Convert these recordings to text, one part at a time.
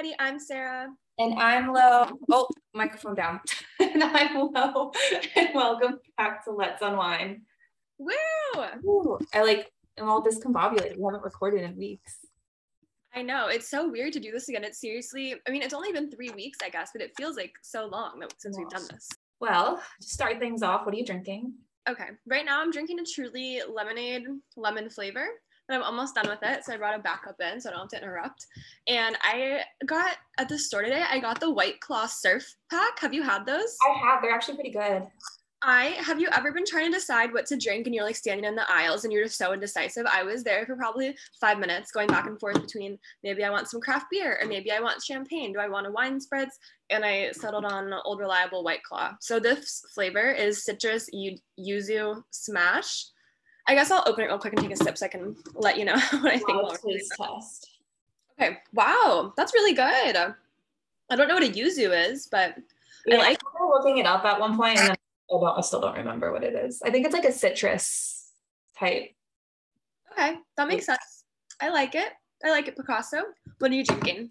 everybody. I'm Sarah. And I'm Lo. Oh, microphone down. and I'm Lo. And welcome back to Let's Unwind. Woo! Ooh, I like, I'm all discombobulated. We haven't recorded in weeks. I know. It's so weird to do this again. It's seriously, I mean, it's only been three weeks, I guess, but it feels like so long since we've done this. Well, to start things off, what are you drinking? Okay. Right now I'm drinking a truly lemonade lemon flavor but I'm almost done with it. So I brought a backup in so I don't have to interrupt. And I got at the store today, I got the White Claw Surf Pack. Have you had those? I have. They're actually pretty good. I have you ever been trying to decide what to drink and you're like standing in the aisles and you're just so indecisive? I was there for probably five minutes going back and forth between maybe I want some craft beer or maybe I want champagne. Do I want a wine spritz? And I settled on Old Reliable White Claw. So this flavor is citrus yuzu smash. I guess I'll open it real quick and take a sip so I can let you know what I think. Wow, taste test. Okay. Wow, that's really good. I don't know what a yuzu is, but yeah, I like I looking it up at one point and then I, don't, I still don't remember what it is. I think it's like a citrus type. Okay, that makes sense. I like it. I like it, Picasso. What are you drinking?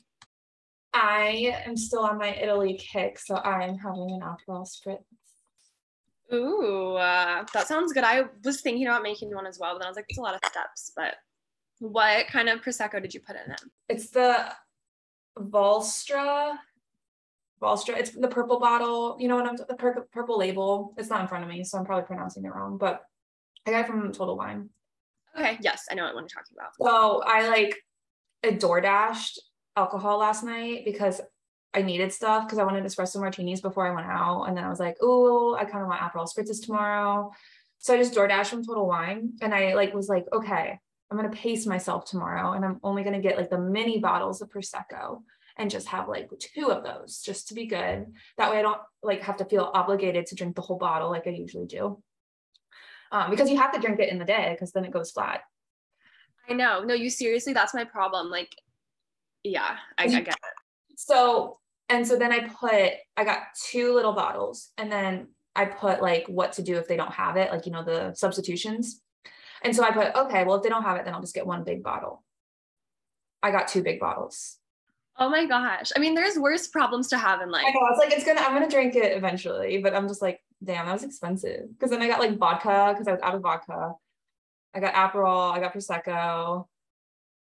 I am still on my Italy kick, so I'm having an Aperol spritz. Ooh, uh, that sounds good. I was thinking about making one as well, but then I was like, it's a lot of steps. But what kind of prosecco did you put in it? It's the Valstra. Valstra. It's the purple bottle. You know what I'm the pur- purple label. It's not in front of me, so I'm probably pronouncing it wrong. But I got it from Total Wine. Okay. Yes, I know what you're talking about. So I like a DoorDashed alcohol last night because I needed stuff because I wanted espresso martinis before I went out. And then I was like, oh, I kind of want Aperol spritzes tomorrow. So I just DoorDash from Total Wine. And I like was like, okay, I'm gonna pace myself tomorrow. And I'm only gonna get like the mini bottles of Prosecco and just have like two of those just to be good. That way I don't like have to feel obligated to drink the whole bottle like I usually do. Um, because you have to drink it in the day because then it goes flat. I know. No, you seriously, that's my problem. Like, yeah, I, I get it. So and so then I put, I got two little bottles and then I put like what to do if they don't have it, like, you know, the substitutions. And so I put, okay, well, if they don't have it, then I'll just get one big bottle. I got two big bottles. Oh my gosh. I mean, there's worse problems to have in life. I know. It's like, it's gonna, I'm gonna drink it eventually, but I'm just like, damn, that was expensive. Cause then I got like vodka because I was out of vodka. I got Aperol, I got Prosecco.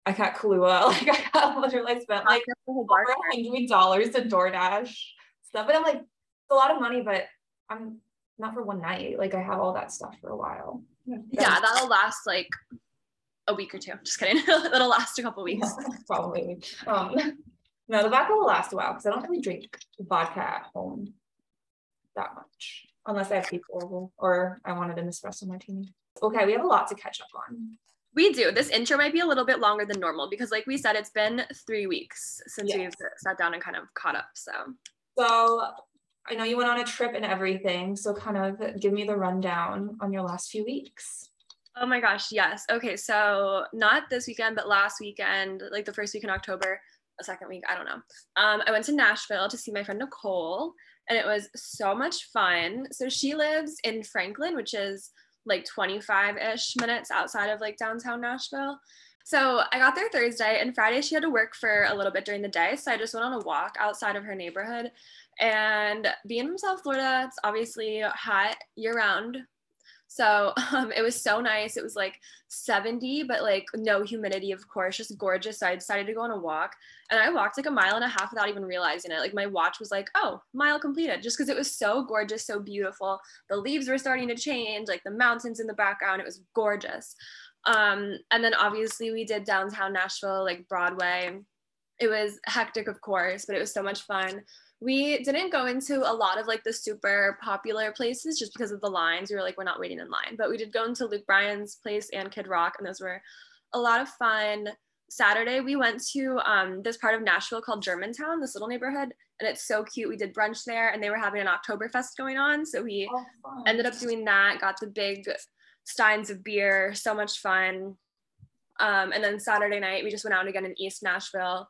I got Kahlua. Like I got literally spent like over hundred dollars to DoorDash stuff. But I'm like, it's a lot of money, but I'm not for one night. Like I have all that stuff for a while. Yeah, yeah that'll last like a week or two. Just kidding. that'll last a couple weeks. Probably. Um, no, the vodka will last a while because I don't really drink vodka at home that much unless I have people or I wanted an espresso martini. Okay, we have a lot to catch up on. We do. This intro might be a little bit longer than normal because, like we said, it's been three weeks since yes. we've sat down and kind of caught up. So, so I know you went on a trip and everything. So, kind of give me the rundown on your last few weeks. Oh my gosh, yes. Okay, so not this weekend, but last weekend, like the first week in October, a second week, I don't know. Um, I went to Nashville to see my friend Nicole, and it was so much fun. So she lives in Franklin, which is like 25 ish minutes outside of like downtown Nashville. So I got there Thursday and Friday she had to work for a little bit during the day. So I just went on a walk outside of her neighborhood. And being from South Florida, it's obviously hot year round. So um, it was so nice. It was like 70, but like no humidity, of course, just gorgeous. So I decided to go on a walk and I walked like a mile and a half without even realizing it. Like my watch was like, oh, mile completed, just because it was so gorgeous, so beautiful. The leaves were starting to change, like the mountains in the background. It was gorgeous. Um, and then obviously we did downtown Nashville, like Broadway. It was hectic, of course, but it was so much fun we didn't go into a lot of like the super popular places just because of the lines. We were like, we're not waiting in line, but we did go into Luke Bryan's place and Kid Rock, and those were a lot of fun. Saturday, we went to um, this part of Nashville called Germantown, this little neighborhood, and it's so cute. We did brunch there, and they were having an Oktoberfest going on, so we oh, ended up doing that. Got the big steins of beer, so much fun. Um, and then Saturday night, we just went out again in East Nashville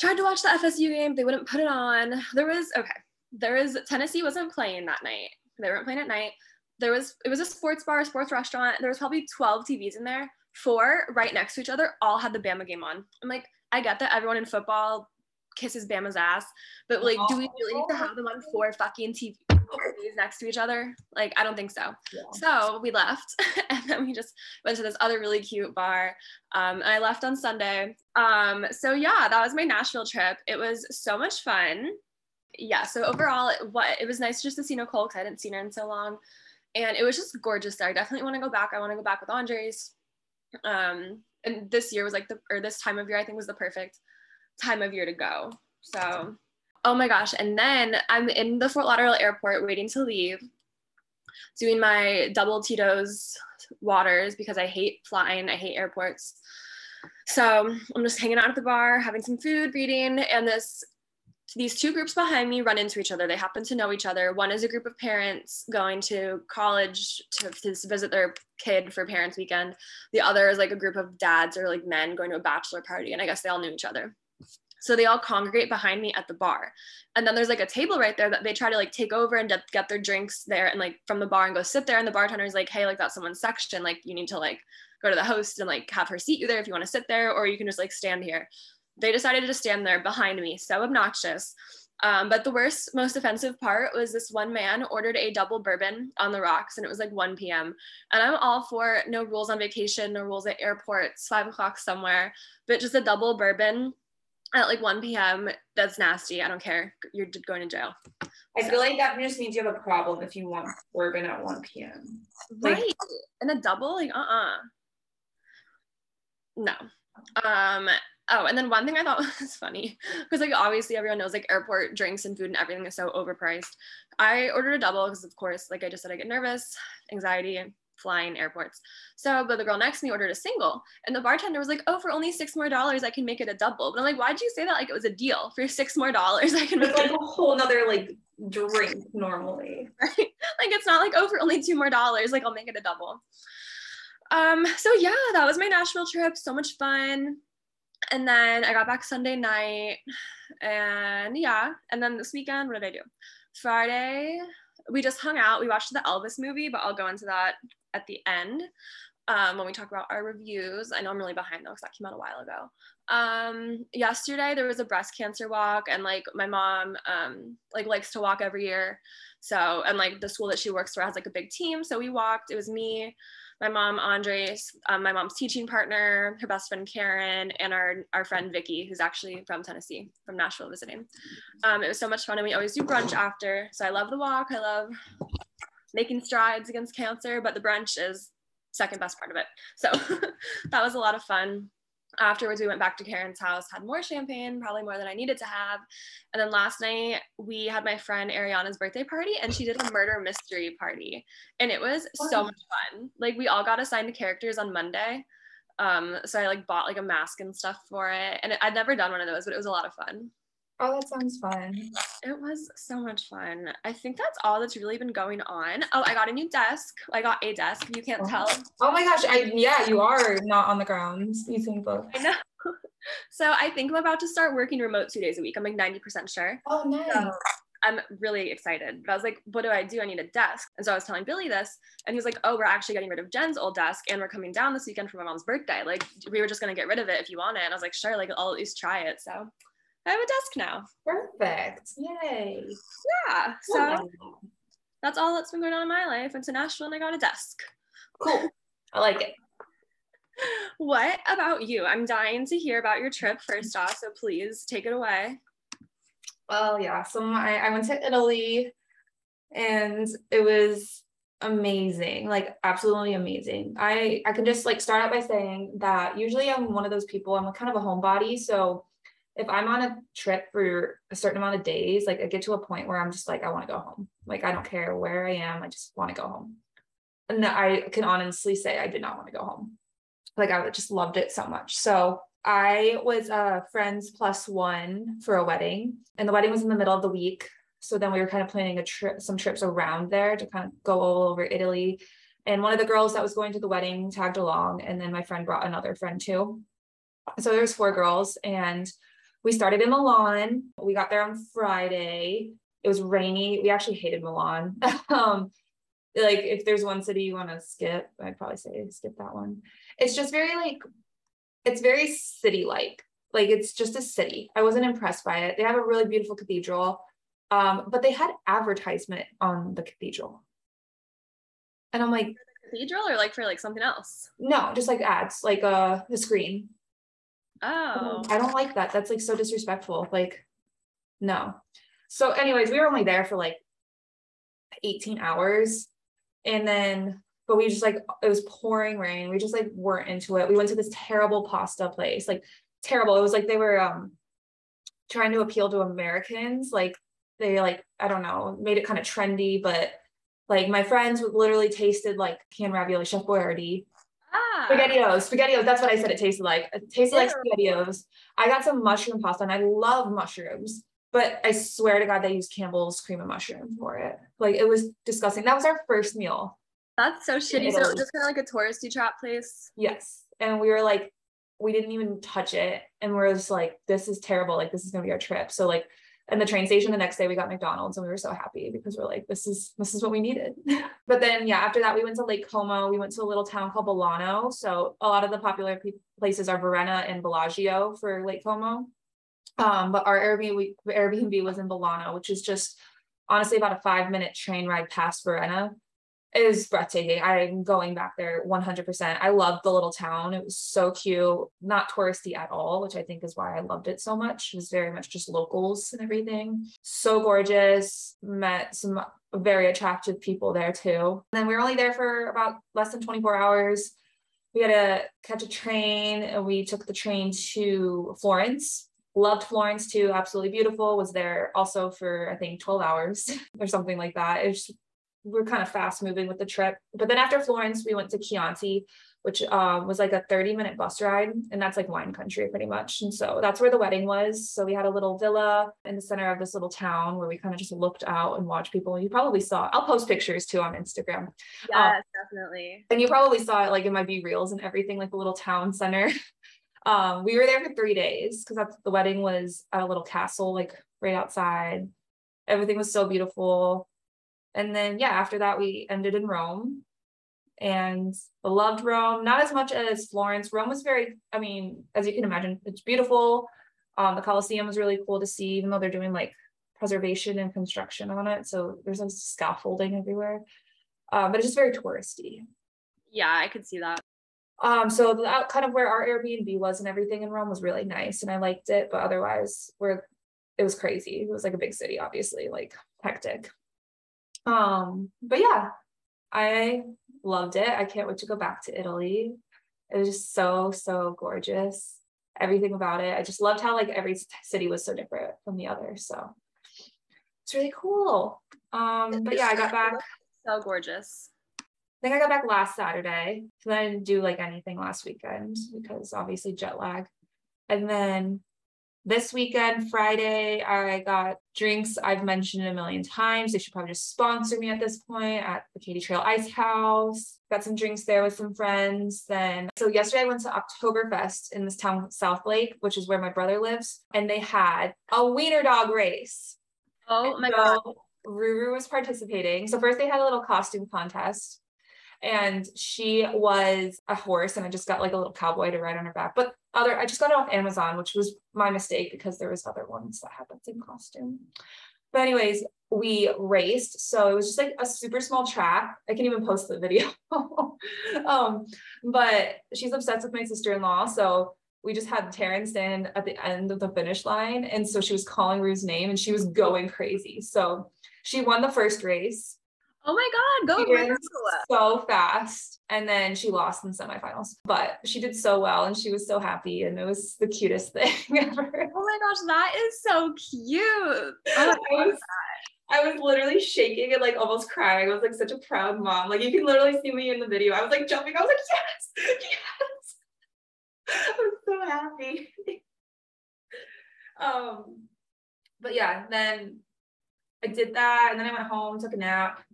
tried to watch the FSU game. They wouldn't put it on. There was okay. There was Tennessee wasn't playing that night. They weren't playing at night. There was it was a sports bar, a sports restaurant. There was probably 12 TVs in there. Four right next to each other all had the Bama game on. I'm like, I get that everyone in football kisses Bama's ass. But like, do we really need to oh. have them on four fucking TVs next to each other? Like, I don't think so. Yeah. So we left and then we just went to this other really cute bar. Um, and I left on Sunday. Um, so yeah, that was my Nashville trip. It was so much fun. Yeah. So overall, it, what it was nice just to see Nicole because I hadn't seen her in so long. And it was just gorgeous there. I definitely want to go back. I want to go back with Andres. Um, and this year was like the or this time of year I think was the perfect time of year to go. So, oh my gosh. And then I'm in the Fort Lauderdale airport waiting to leave, doing my double Tito's waters because I hate flying, I hate airports. So I'm just hanging out at the bar, having some food, reading, and this these two groups behind me run into each other. They happen to know each other. One is a group of parents going to college to, to, visit their kid for parents weekend. The other is like a group of dads or like men going to a bachelor party. And I guess they all knew each other. So they all congregate behind me at the bar. And then there's like a table right there that they try to like take over and get their drinks there and like from the bar and go sit there. And the bartender is like, hey, like that's someone's section. Like you need to like go to the host and like have her seat you there if you want to sit there, or you can just like stand here. They decided to stand there behind me. So obnoxious. Um, but the worst, most offensive part was this one man ordered a double bourbon on the rocks and it was like 1 p.m. And I'm all for no rules on vacation, no rules at airports, five o'clock somewhere, but just a double bourbon at like 1 p.m. That's nasty. I don't care. You're going to jail. I so. feel like that just means you have a problem if you want bourbon at 1 p.m. Right. Like, and a double, like uh-uh. No. Um, oh, and then one thing I thought was funny, because like obviously everyone knows like airport drinks and food and everything is so overpriced. I ordered a double because of course, like I just said, I get nervous, anxiety, flying airports. So, but the girl next to me ordered a single, and the bartender was like, "Oh, for only six more dollars, I can make it a double." But I'm like, "Why'd you say that? Like it was a deal for six more dollars? I can make like a whole nother like drink normally, right? Like it's not like oh, for only two more dollars, like I'll make it a double." Um. So yeah, that was my Nashville trip. So much fun. And then I got back Sunday night, and yeah, and then this weekend, what did I do? Friday, we just hung out. We watched the Elvis movie, but I'll go into that at the end um, when we talk about our reviews. I know I'm really behind though because that came out a while ago. Um, yesterday there was a breast cancer walk, and like my mom um, like likes to walk every year. So and like the school that she works for has like a big team, so we walked. It was me, my mom Andres, um, my mom's teaching partner, her best friend Karen, and our our friend Vicky, who's actually from Tennessee, from Nashville visiting. Um, it was so much fun, and we always do brunch after. So I love the walk. I love making strides against cancer, but the brunch is second best part of it. So that was a lot of fun. Afterwards we went back to karen's house had more champagne probably more than i needed to have. And then last night we had my friend ariana's birthday party and she did a murder mystery party. And it was so much fun. Like we all got assigned characters on monday. Um so i like bought like a mask and stuff for it. And i'd never done one of those but it was a lot of fun Oh, that sounds fun. It was so much fun. I think that's all that's really been going on. Oh, I got a new desk. I got a desk. You can't oh. tell. Oh my gosh. I yeah, you are not on the ground using books. I know. So I think I'm about to start working remote two days a week. I'm like 90% sure. Oh, nice. So I'm really excited. But I was like, what do I do? I need a desk. And so I was telling Billy this, and he was like, oh, we're actually getting rid of Jen's old desk and we're coming down this weekend for my mom's birthday. Like, we were just going to get rid of it if you want it. And I was like, sure, like, I'll at least try it. So I have a desk now. Perfect. Yay. Yeah. So that's all that's been going on in my life. Went to Nashville and I got a desk. Cool. I like it. What about you? I'm dying to hear about your trip first off, so please take it away. Well, yeah. So I, I went to Italy and it was amazing like absolutely amazing i i can just like start out by saying that usually i'm one of those people i'm a kind of a homebody so if I'm on a trip for a certain amount of days, like I get to a point where I'm just like, I want to go home. Like I don't care where I am, I just want to go home. And I can honestly say I did not want to go home. Like I just loved it so much. So I was a friends plus one for a wedding, and the wedding was in the middle of the week. So then we were kind of planning a trip, some trips around there to kind of go all over Italy. And one of the girls that was going to the wedding tagged along, and then my friend brought another friend too. So there's four girls, and we started in Milan. We got there on Friday. It was rainy. We actually hated Milan. um, like if there's one city you want to skip, I'd probably say skip that one. It's just very like it's very city like. Like it's just a city. I wasn't impressed by it. They have a really beautiful cathedral. Um, but they had advertisement on the cathedral. And I'm like, cathedral or like for like something else? No, just like ads, like uh the screen. Oh. I don't like that. That's like so disrespectful. Like, no. So, anyways, we were only there for like 18 hours. And then, but we just like, it was pouring rain. We just like weren't into it. We went to this terrible pasta place, like terrible. It was like they were um trying to appeal to Americans. Like they like, I don't know, made it kind of trendy, but like my friends literally tasted like canned ravioli, Chef Boyardee. Ah. SpaghettiOs, SpaghettiOs. That's what I said it tasted like. It tasted Ew. like SpaghettiOs. I got some mushroom pasta and I love mushrooms, but I swear to God, they used Campbell's cream and mushroom for it. Like it was disgusting. That was our first meal. That's so shitty. So just kind of like a touristy trap place. Yes. And we were like, we didn't even touch it. And we we're just like, this is terrible. Like this is gonna be our trip. So like and the train station the next day we got McDonald's and we were so happy because we're like this is this is what we needed. but then yeah, after that we went to Lake Como. We went to a little town called Bellano. So a lot of the popular pe- places are Varenna and Bellagio for Lake Como. Um, but our Airbnb Airbnb was in Bellano, which is just honestly about a five minute train ride past Varenna is breathtaking. I'm going back there 100%. I loved the little town. It was so cute, not touristy at all, which I think is why I loved it so much. It was very much just locals and everything. So gorgeous. Met some very attractive people there too. And then we were only there for about less than 24 hours. We had to catch a train and we took the train to Florence. Loved Florence too, absolutely beautiful. Was there also for I think 12 hours or something like that. We're kind of fast moving with the trip. But then after Florence, we went to Chianti, which um, was like a 30 minute bus ride. And that's like wine country pretty much. And so that's where the wedding was. So we had a little villa in the center of this little town where we kind of just looked out and watched people. You probably saw, I'll post pictures too on Instagram. Yes, um, definitely. And you probably saw it like in my B reels and everything, like the little town center. um, we were there for three days because that's the wedding was at a little castle, like right outside. Everything was so beautiful and then yeah after that we ended in rome and loved rome not as much as florence rome was very i mean as you can imagine it's beautiful um, the Colosseum was really cool to see, even though they're doing like preservation and construction on it. So there's like scaffolding everywhere. Um, but it's just very touristy. Yeah, I could see that. Um, so that kind of where our Airbnb was and everything in Rome was really nice and I liked it, but otherwise we're it was crazy. It was like a big city, obviously, like hectic. Um, but yeah, I loved it. I can't wait to go back to Italy. It was just so, so gorgeous. Everything about it. I just loved how like every city was so different from the other. So it's really cool. Um, but yeah, I got back. So gorgeous. I think I got back last Saturday. So I didn't do like anything last weekend because obviously jet lag. And then this weekend, Friday, I got drinks I've mentioned a million times. They should probably just sponsor me at this point at the Katy Trail Ice House. Got some drinks there with some friends. Then, so yesterday I went to Oktoberfest in this town, Southlake, which is where my brother lives, and they had a wiener dog race. Oh my so, God. Ruru was participating. So, first they had a little costume contest and she was a horse and I just got like a little cowboy to ride on her back. But other I just got it off Amazon, which was my mistake because there was other ones that had the same costume. But anyways, we raced. So it was just like a super small track. I can even post the video. um, but she's obsessed with my sister-in-law. So we just had Taryn stand at the end of the finish line. And so she was calling Rue's name and she was going crazy. So she won the first race. Oh my God, go so fast. And then she lost in semifinals, but she did so well and she was so happy and it was the cutest thing ever. Oh my gosh, that is so cute. Oh I, was, I was literally shaking and like almost crying. I was like such a proud mom. Like you can literally see me in the video. I was like jumping. I was like, yes, yes. I was so happy. um, but yeah, then I did that and then I went home, took a nap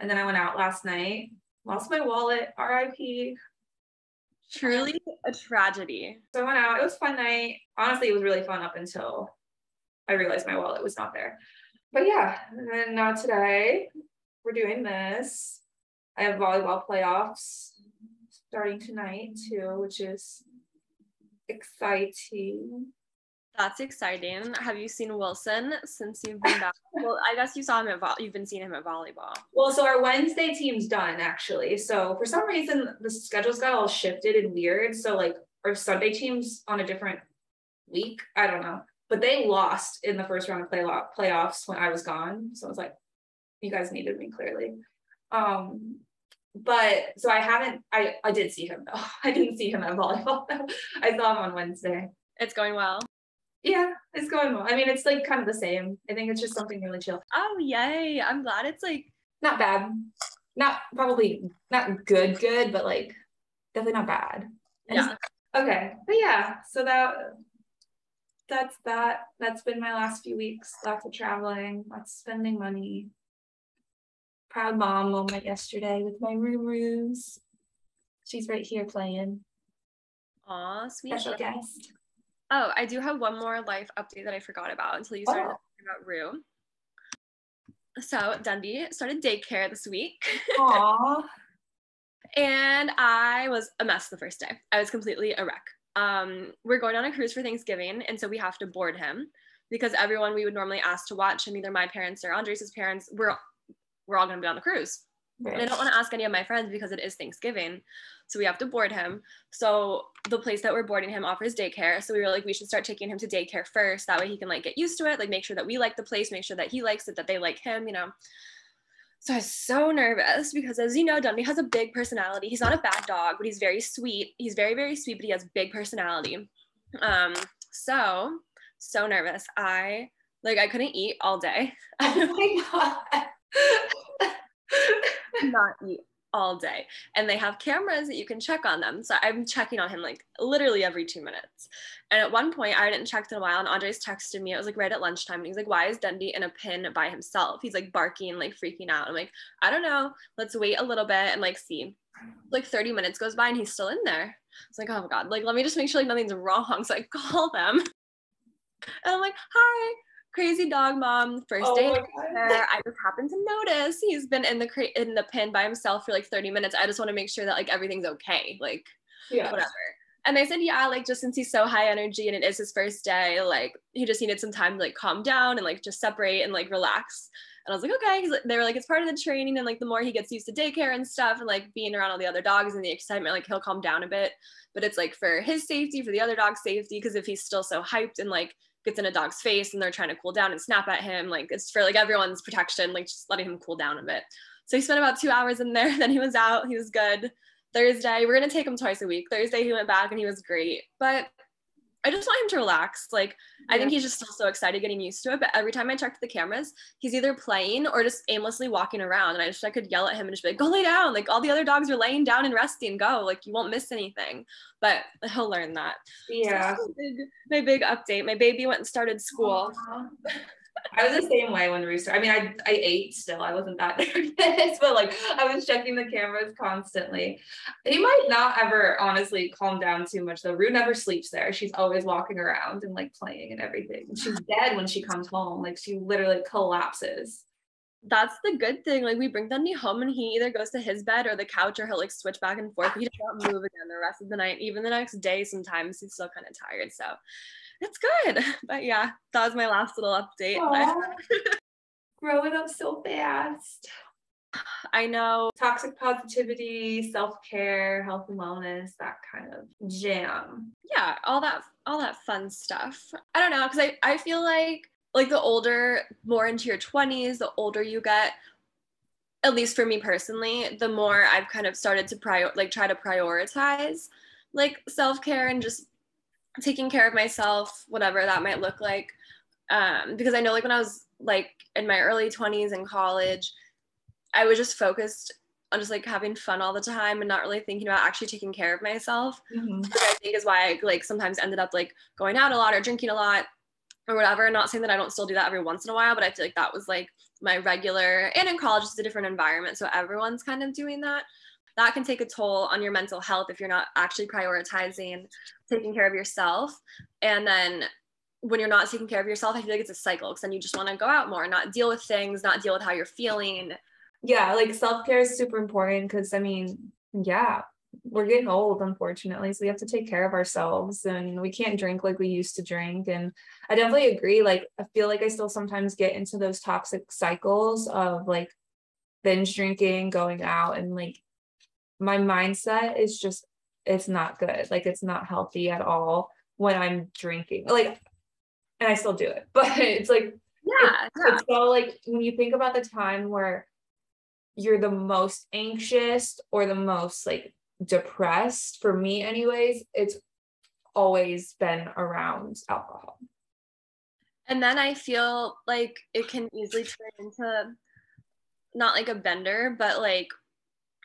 and then I went out last night, lost my wallet, RIP. Truly a tragedy. So I went out. It was fun night. Honestly, it was really fun up until I realized my wallet was not there. But yeah, and then now today we're doing this. I have volleyball playoffs starting tonight too, which is exciting. That's exciting. Have you seen Wilson since you've been back? well, I guess you saw him at vo- you've been seeing him at volleyball. Well, so our Wednesday team's done actually. So for some reason the schedules got all shifted and weird. So like our Sunday team's on a different week. I don't know. But they lost in the first round of play playoffs when I was gone. So I was like, you guys needed me clearly. Um, but so I haven't I I did see him though. I didn't see him at volleyball. I saw him on Wednesday. It's going well. Yeah, it's going well. I mean, it's like kind of the same. I think it's just something really chill. Oh, yay. I'm glad it's like not bad. Not probably not good, good, but like definitely not bad. Yeah. Okay. But yeah, so that that's that. That's been my last few weeks. Lots of traveling, lots of spending money. Proud mom moment yesterday with my Rurus. She's right here playing. Aw, sweet. Special guest. Oh, I do have one more life update that I forgot about until you started oh. talking about Rue. So Dundee started daycare this week. Aww. and I was a mess the first day. I was completely a wreck. Um, we're going on a cruise for Thanksgiving, and so we have to board him because everyone we would normally ask to watch him, either my parents or Andres' parents, we're we're all gonna be on the cruise. Right. And I don't want to ask any of my friends because it is Thanksgiving. So we have to board him. So the place that we're boarding him offers daycare. So we were like, we should start taking him to daycare first. That way he can like get used to it, like make sure that we like the place, make sure that he likes it, that they like him, you know. So I was so nervous because as you know, Dundee has a big personality. He's not a bad dog, but he's very sweet. He's very, very sweet, but he has big personality. Um, so so nervous. I like I couldn't eat all day. Oh my god. not eat all day. And they have cameras that you can check on them. So i'm checking on him like literally every two minutes. And at one point i hadn't checked in a while and andres texted me it was like right at lunchtime and he's like why is dundee in a pin by himself? He's like barking like freaking out. I'm like i don't know. Let's wait a little bit and like see. Like 30 minutes goes by and he's still in there. It's like oh my god. Like let me just make sure like nothing's wrong. So i call them. And i'm like hi crazy dog mom first oh day there i just happened to notice he's been in the cra- in the pen by himself for like 30 minutes i just want to make sure that like everything's okay like yeah. whatever and they said yeah like just since he's so high energy and it is his first day like he just needed some time to like calm down and like just separate and like relax and I was like, okay. They were like, it's part of the training. And like, the more he gets used to daycare and stuff and like being around all the other dogs and the excitement, like he'll calm down a bit. But it's like for his safety, for the other dog's safety, because if he's still so hyped and like gets in a dog's face and they're trying to cool down and snap at him. Like it's for like everyone's protection, like just letting him cool down a bit. So he spent about two hours in there. Then he was out. He was good. Thursday, we're gonna take him twice a week. Thursday he went back and he was great. But I just want him to relax. Like I think he's just still so excited getting used to it. But every time I checked the cameras, he's either playing or just aimlessly walking around. And I just I could yell at him and just be like, go lay down. Like all the other dogs are laying down and resting. Go. Like you won't miss anything. But he'll learn that. Yeah. So big, my big update. My baby went and started school. I was the same way when Rooster. I mean, I I ate still. I wasn't that nervous, but like I was checking the cameras constantly. He might not ever honestly calm down too much though. Rue never sleeps there. She's always walking around and like playing and everything. She's dead when she comes home. Like she literally collapses. That's the good thing. Like we bring Dundee home and he either goes to his bed or the couch or he'll like switch back and forth. He does not move again the rest of the night. Even the next day, sometimes he's still kind of tired. So it's good. But yeah, that was my last little update. Growing up so fast. I know. Toxic positivity, self-care, health and wellness, that kind of jam. Yeah, all that all that fun stuff. I don't know, because I, I feel like like the older, more into your 20s, the older you get, at least for me personally, the more I've kind of started to prior like try to prioritize like self-care and just taking care of myself, whatever that might look like. Um, because I know like when I was like in my early 20s in college, I was just focused on just like having fun all the time and not really thinking about actually taking care of myself. Mm-hmm. Which I think is why I like sometimes ended up like going out a lot or drinking a lot or whatever. Not saying that I don't still do that every once in a while, but I feel like that was like my regular and in college it's a different environment. So everyone's kind of doing that that can take a toll on your mental health if you're not actually prioritizing taking care of yourself. And then when you're not taking care of yourself, I feel like it's a cycle because then you just want to go out more, not deal with things, not deal with how you're feeling. Yeah, like self care is super important because I mean, yeah, we're getting old, unfortunately. So we have to take care of ourselves and we can't drink like we used to drink. And I definitely agree. Like, I feel like I still sometimes get into those toxic cycles of like binge drinking, going out, and like my mindset is just, it's not good. Like, it's not healthy at all when I'm drinking. Like, and I still do it, but it's like, yeah, it's, yeah. it's so like when you think about the time where you're the most anxious or the most like depressed for me anyways it's always been around alcohol and then i feel like it can easily turn into not like a bender but like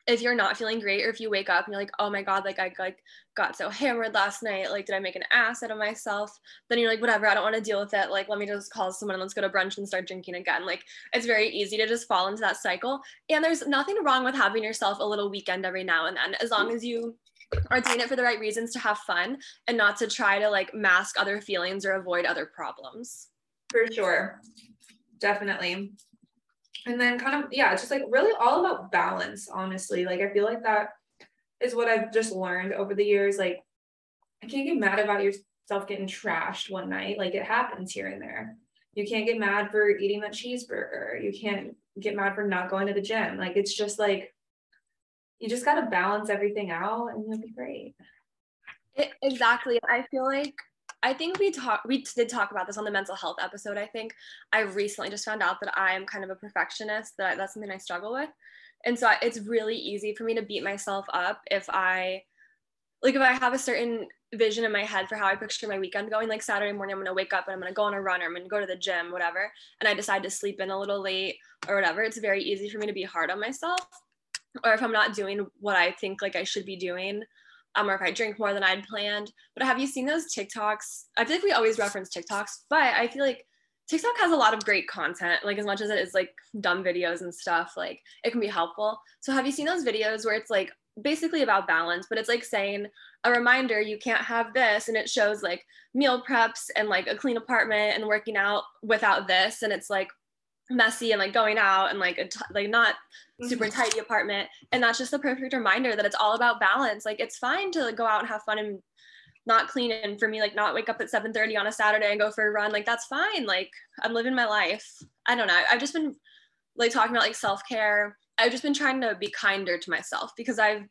if you're not feeling great or if you wake up and you're like oh my god like i like got so hammered last night. Like did i make an ass out of myself? Then you're like whatever i don't want to deal with it. Like let me just call someone and let's go to brunch and start drinking again. Like it's very easy to just fall into that cycle. And there's nothing wrong with having yourself a little weekend every now and then as long as you are doing it for the right reasons to have fun and not to try to like mask other feelings or avoid other problems. For sure. Definitely and then kind of yeah it's just like really all about balance honestly. Like i feel like that is what i've just learned over the years. Like i can't get mad about yourself getting trashed one night. Like it happens here and there. You can't get mad for eating that cheeseburger. You can't get mad for not going to the gym. Like it's just like you just got to balance everything out and you'll be great. It, exactly. I feel like I think we talked we did talk about this on the mental health episode. I think I recently just found out that I am kind of a perfectionist, that I, that's something I struggle with. And so it's really easy for me to beat myself up if I like if I have a certain vision in my head for how I picture my weekend going, like Saturday morning, I'm gonna wake up and I'm gonna go on a run or I'm gonna go to the gym, whatever, and I decide to sleep in a little late or whatever, it's very easy for me to be hard on myself. Or if I'm not doing what I think like I should be doing, um, or if I drink more than I'd planned. But have you seen those TikToks? I feel like we always reference TikToks, but I feel like TikTok has a lot of great content. Like as much as it is like dumb videos and stuff, like it can be helpful. So have you seen those videos where it's like basically about balance, but it's like saying a reminder you can't have this, and it shows like meal preps and like a clean apartment and working out without this, and it's like messy and like going out and like a t- like not super mm-hmm. tidy apartment. And that's just the perfect reminder that it's all about balance. Like it's fine to go out and have fun and not clean and for me like not wake up at 7:30 on a Saturday and go for a run. Like that's fine. Like I'm living my life. I don't know. I've just been like talking about like self-care. I've just been trying to be kinder to myself because I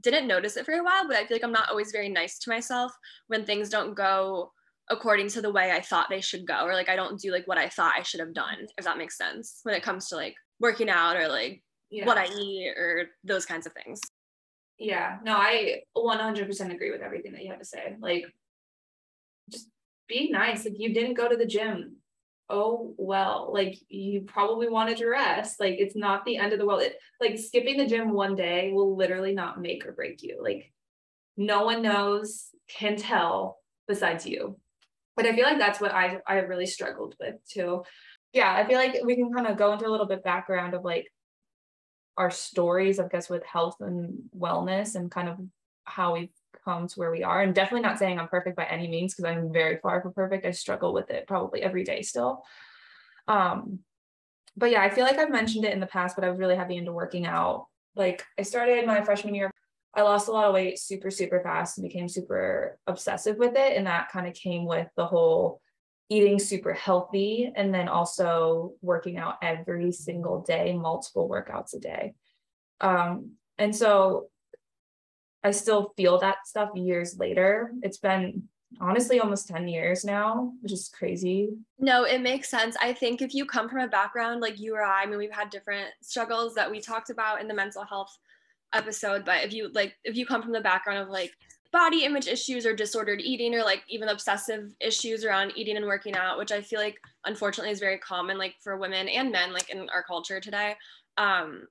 didn't notice it for a while but I feel like I'm not always very nice to myself when things don't go according to the way I thought they should go, or like I don't do like what I thought I should have done, if that makes sense, when it comes to like working out or like yeah. what I eat or those kinds of things. Yeah, no, I 100% agree with everything that you have to say. Like, just be nice. Like, you didn't go to the gym. Oh, well, like, you probably wanted to rest. Like, it's not the end of the world. It, like, skipping the gym one day will literally not make or break you. Like, no one knows, can tell besides you but I feel like that's what I I really struggled with too. Yeah, I feel like we can kind of go into a little bit background of like our stories, I guess, with health and wellness and kind of how we've come to where we are. And definitely not saying I'm perfect by any means because I'm very far from perfect. I struggle with it probably every day still. Um, but yeah, I feel like I've mentioned it in the past, but I was really heavy into working out. Like I started my freshman year I lost a lot of weight super, super fast and became super obsessive with it. And that kind of came with the whole eating super healthy and then also working out every single day, multiple workouts a day. Um, and so I still feel that stuff years later. It's been honestly almost 10 years now, which is crazy. No, it makes sense. I think if you come from a background like you or I, I mean, we've had different struggles that we talked about in the mental health episode but if you like if you come from the background of like body image issues or disordered eating or like even obsessive issues around eating and working out which i feel like unfortunately is very common like for women and men like in our culture today um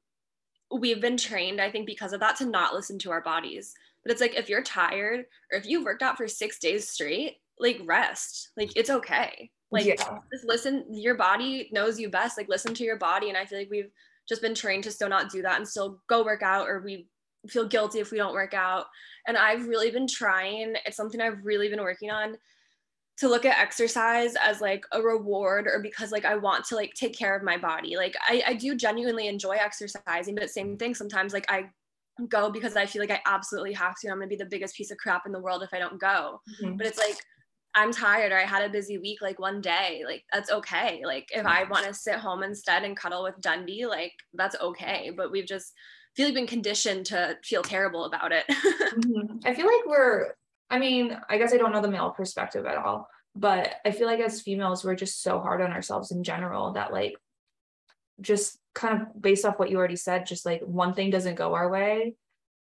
we've been trained i think because of that to not listen to our bodies. But it's like if you're tired or if you've worked out for six days straight like rest. Like it's okay. Like yeah. just listen your body knows you best. Like listen to your body. And i feel like we've just been trained to still not do that and still go work out or we feel guilty if we don't work out. And I've really been trying, it's something I've really been working on to look at exercise as like a reward or because like I want to like take care of my body. Like I, I do genuinely enjoy exercising, but same thing sometimes like I go because I feel like I absolutely have to. I'm gonna be the biggest piece of crap in the world if I don't go. Mm-hmm. But it's like I'm tired or I had a busy week like one day, like that's okay. Like if I want to sit home instead and cuddle with Dundee, like that's okay. But we've just feel like been conditioned to feel terrible about it. mm-hmm. I feel like we're I mean, I guess I don't know the male perspective at all, but I feel like as females, we're just so hard on ourselves in general that like just kind of based off what you already said, just like one thing doesn't go our way,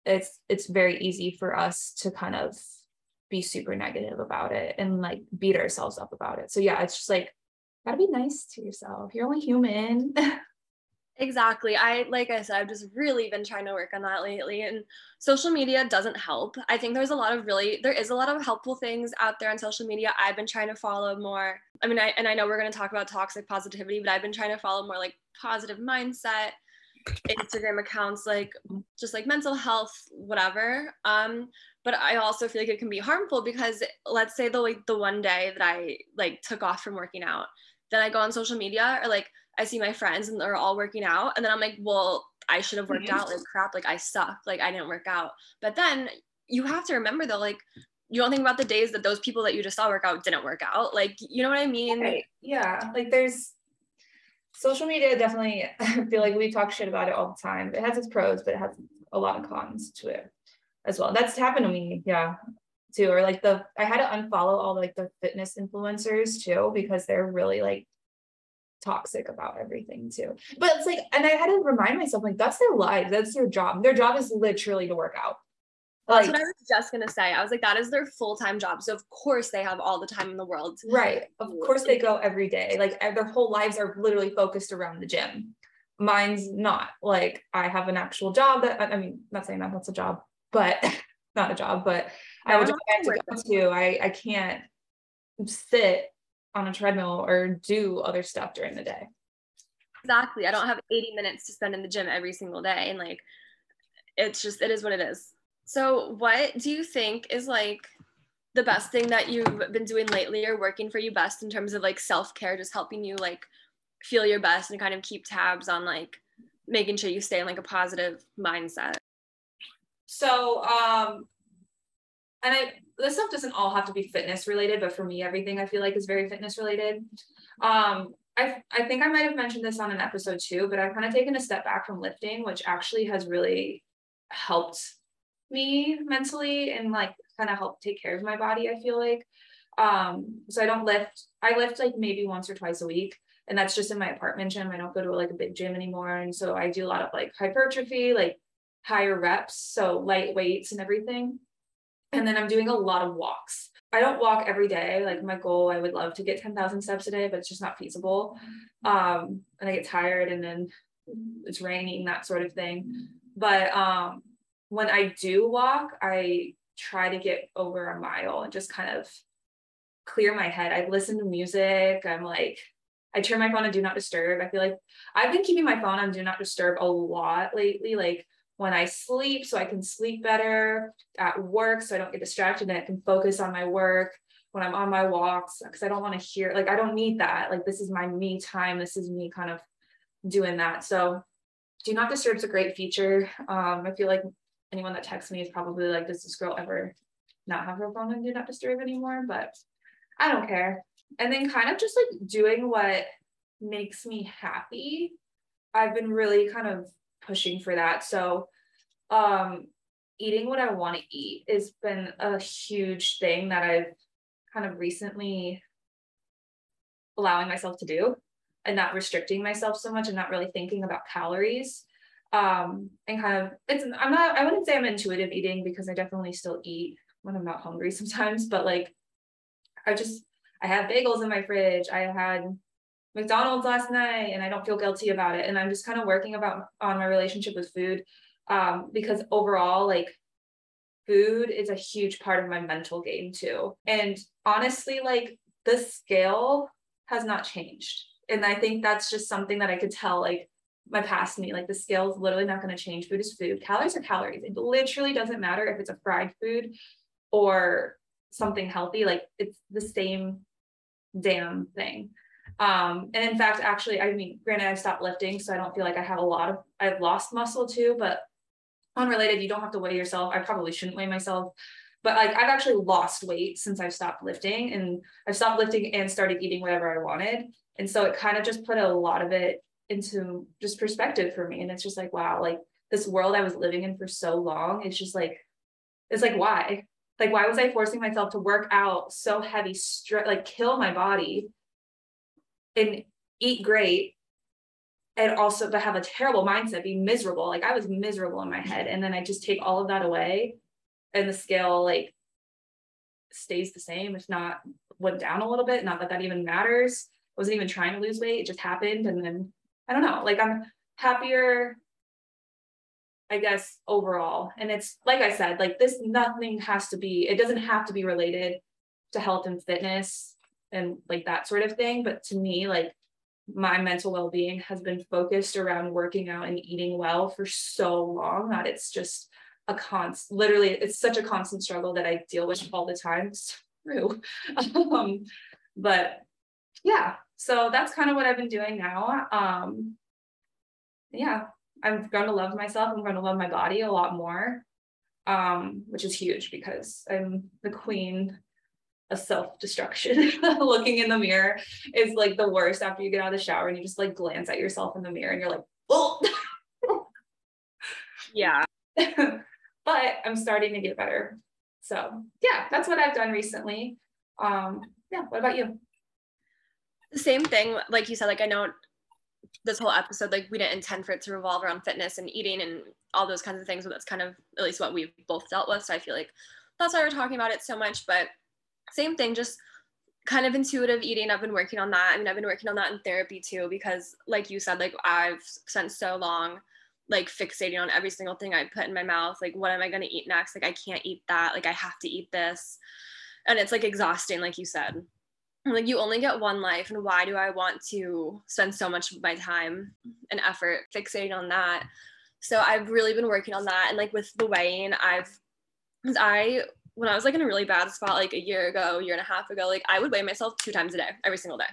it's it's very easy for us to kind of be super negative about it and like beat ourselves up about it. So yeah, it's just like gotta be nice to yourself. You're only human. Exactly. I like I said, I've just really been trying to work on that lately. And social media doesn't help. I think there's a lot of really there is a lot of helpful things out there on social media. I've been trying to follow more. I mean, I and I know we're gonna talk about toxic positivity, but I've been trying to follow more like positive mindset, Instagram accounts, like just like mental health, whatever. Um, but I also feel like it can be harmful because let's say the like the one day that I like took off from working out, then I go on social media or like I see my friends and they're all working out. And then I'm like, well, I should have worked out like crap. Like I suck. Like I didn't work out. But then you have to remember though, like you don't think about the days that those people that you just saw work out didn't work out. Like, you know what I mean? Right. Yeah. Like there's social media definitely I feel like we talk shit about it all the time. It has its pros, but it has a lot of cons to it as well. That's happened to me. Yeah. Too. Or like the I had to unfollow all like the fitness influencers too because they're really like toxic about everything too. But it's like, and I had to remind myself, like, that's their life, that's their job. Their job is literally to work out. Like, that's what I was just gonna say. I was like, that is their full-time job. So of course they have all the time in the world. Right. Of course they go every day. Like their whole lives are literally focused around the gym. Mine's not. Like I have an actual job that I mean, not saying that that's a job, but not a job, but I have a have to go to. I I can't sit on a treadmill or do other stuff during the day. Exactly. I don't have 80 minutes to spend in the gym every single day. And like, it's just, it is what it is. So, what do you think is like the best thing that you've been doing lately or working for you best in terms of like self care, just helping you like feel your best and kind of keep tabs on like making sure you stay in like a positive mindset? So, um, and I this stuff doesn't all have to be fitness related, but for me, everything I feel like is very fitness related. Um, I I think I might have mentioned this on an episode too, but I've kind of taken a step back from lifting, which actually has really helped me mentally and like kind of help take care of my body. I feel like um so I don't lift. I lift like maybe once or twice a week and that's just in my apartment gym. I don't go to like a big gym anymore. And so I do a lot of like hypertrophy, like higher reps, so light weights and everything. And then I'm doing a lot of walks. I don't walk every day. Like my goal, I would love to get 10,000 steps a day, but it's just not feasible. Um, and I get tired and then it's raining, that sort of thing. But um, when I do walk, I try to get over a mile and just kind of clear my head. I listen to music. I'm like, I turn my phone on do not disturb. I feel like I've been keeping my phone on do not disturb a lot lately. Like when I sleep so I can sleep better at work so I don't get distracted and I can focus on my work when I'm on my walks because I don't want to hear like I don't need that like this is my me time this is me kind of doing that so do not disturb is a great feature um I feel like anyone that texts me is probably like does this girl ever not have her phone and do not disturb anymore but I don't care and then kind of just like doing what makes me happy I've been really kind of pushing for that. So um eating what I want to eat has been a huge thing that I've kind of recently allowing myself to do and not restricting myself so much and not really thinking about calories. Um, and kind of it's I'm not I wouldn't say I'm intuitive eating because I definitely still eat when I'm not hungry sometimes, but like I just I have bagels in my fridge. I had McDonald's last night and I don't feel guilty about it. And I'm just kind of working about on my relationship with food um, because overall, like food is a huge part of my mental game too. And honestly, like the scale has not changed. And I think that's just something that I could tell like my past me, like the scale is literally not going to change. Food is food. Calories are calories. It literally doesn't matter if it's a fried food or something healthy. Like it's the same damn thing. Um, and in fact, actually, I mean, granted, I stopped lifting, so I don't feel like I have a lot of, I've lost muscle too, but unrelated, you don't have to weigh yourself. I probably shouldn't weigh myself. But like I've actually lost weight since I've stopped lifting and I've stopped lifting and started eating whatever I wanted. And so it kind of just put a lot of it into just perspective for me. And it's just like, wow, like this world I was living in for so long, it's just like, it's like, why? Like, why was I forcing myself to work out so heavy, like kill my body and eat great and also but have a terrible mindset, be miserable. Like I was miserable in my head. And then I just take all of that away and the scale like stays the same, if not went down a little bit. Not that that even matters. I wasn't even trying to lose weight. It just happened. And then I don't know, like I'm happier, I guess, overall. And it's like I said, like this, nothing has to be, it doesn't have to be related to health and fitness and like that sort of thing. But to me, like my mental well-being has been focused around working out and eating well for so long that it's just a constant literally it's such a constant struggle that i deal with all the time it's true um, but yeah so that's kind of what i've been doing now um yeah i'm going to love myself i'm going to love my body a lot more um which is huge because i'm the queen of self-destruction. Looking in the mirror is like the worst after you get out of the shower and you just like glance at yourself in the mirror and you're like, oh yeah. but I'm starting to get better. So yeah, that's what I've done recently. Um, yeah, what about you? The same thing, like you said, like I know this whole episode, like we didn't intend for it to revolve around fitness and eating and all those kinds of things, but that's kind of at least what we've both dealt with. So I feel like that's why we're talking about it so much. But same thing, just kind of intuitive eating. I've been working on that. I mean, I've been working on that in therapy too, because like you said, like I've spent so long like fixating on every single thing I put in my mouth. Like, what am I going to eat next? Like, I can't eat that. Like, I have to eat this. And it's like exhausting, like you said. Like, you only get one life. And why do I want to spend so much of my time and effort fixating on that? So, I've really been working on that. And like with the weighing, I've, because I when I was like in a really bad spot like a year ago, year and a half ago, like I would weigh myself two times a day, every single day.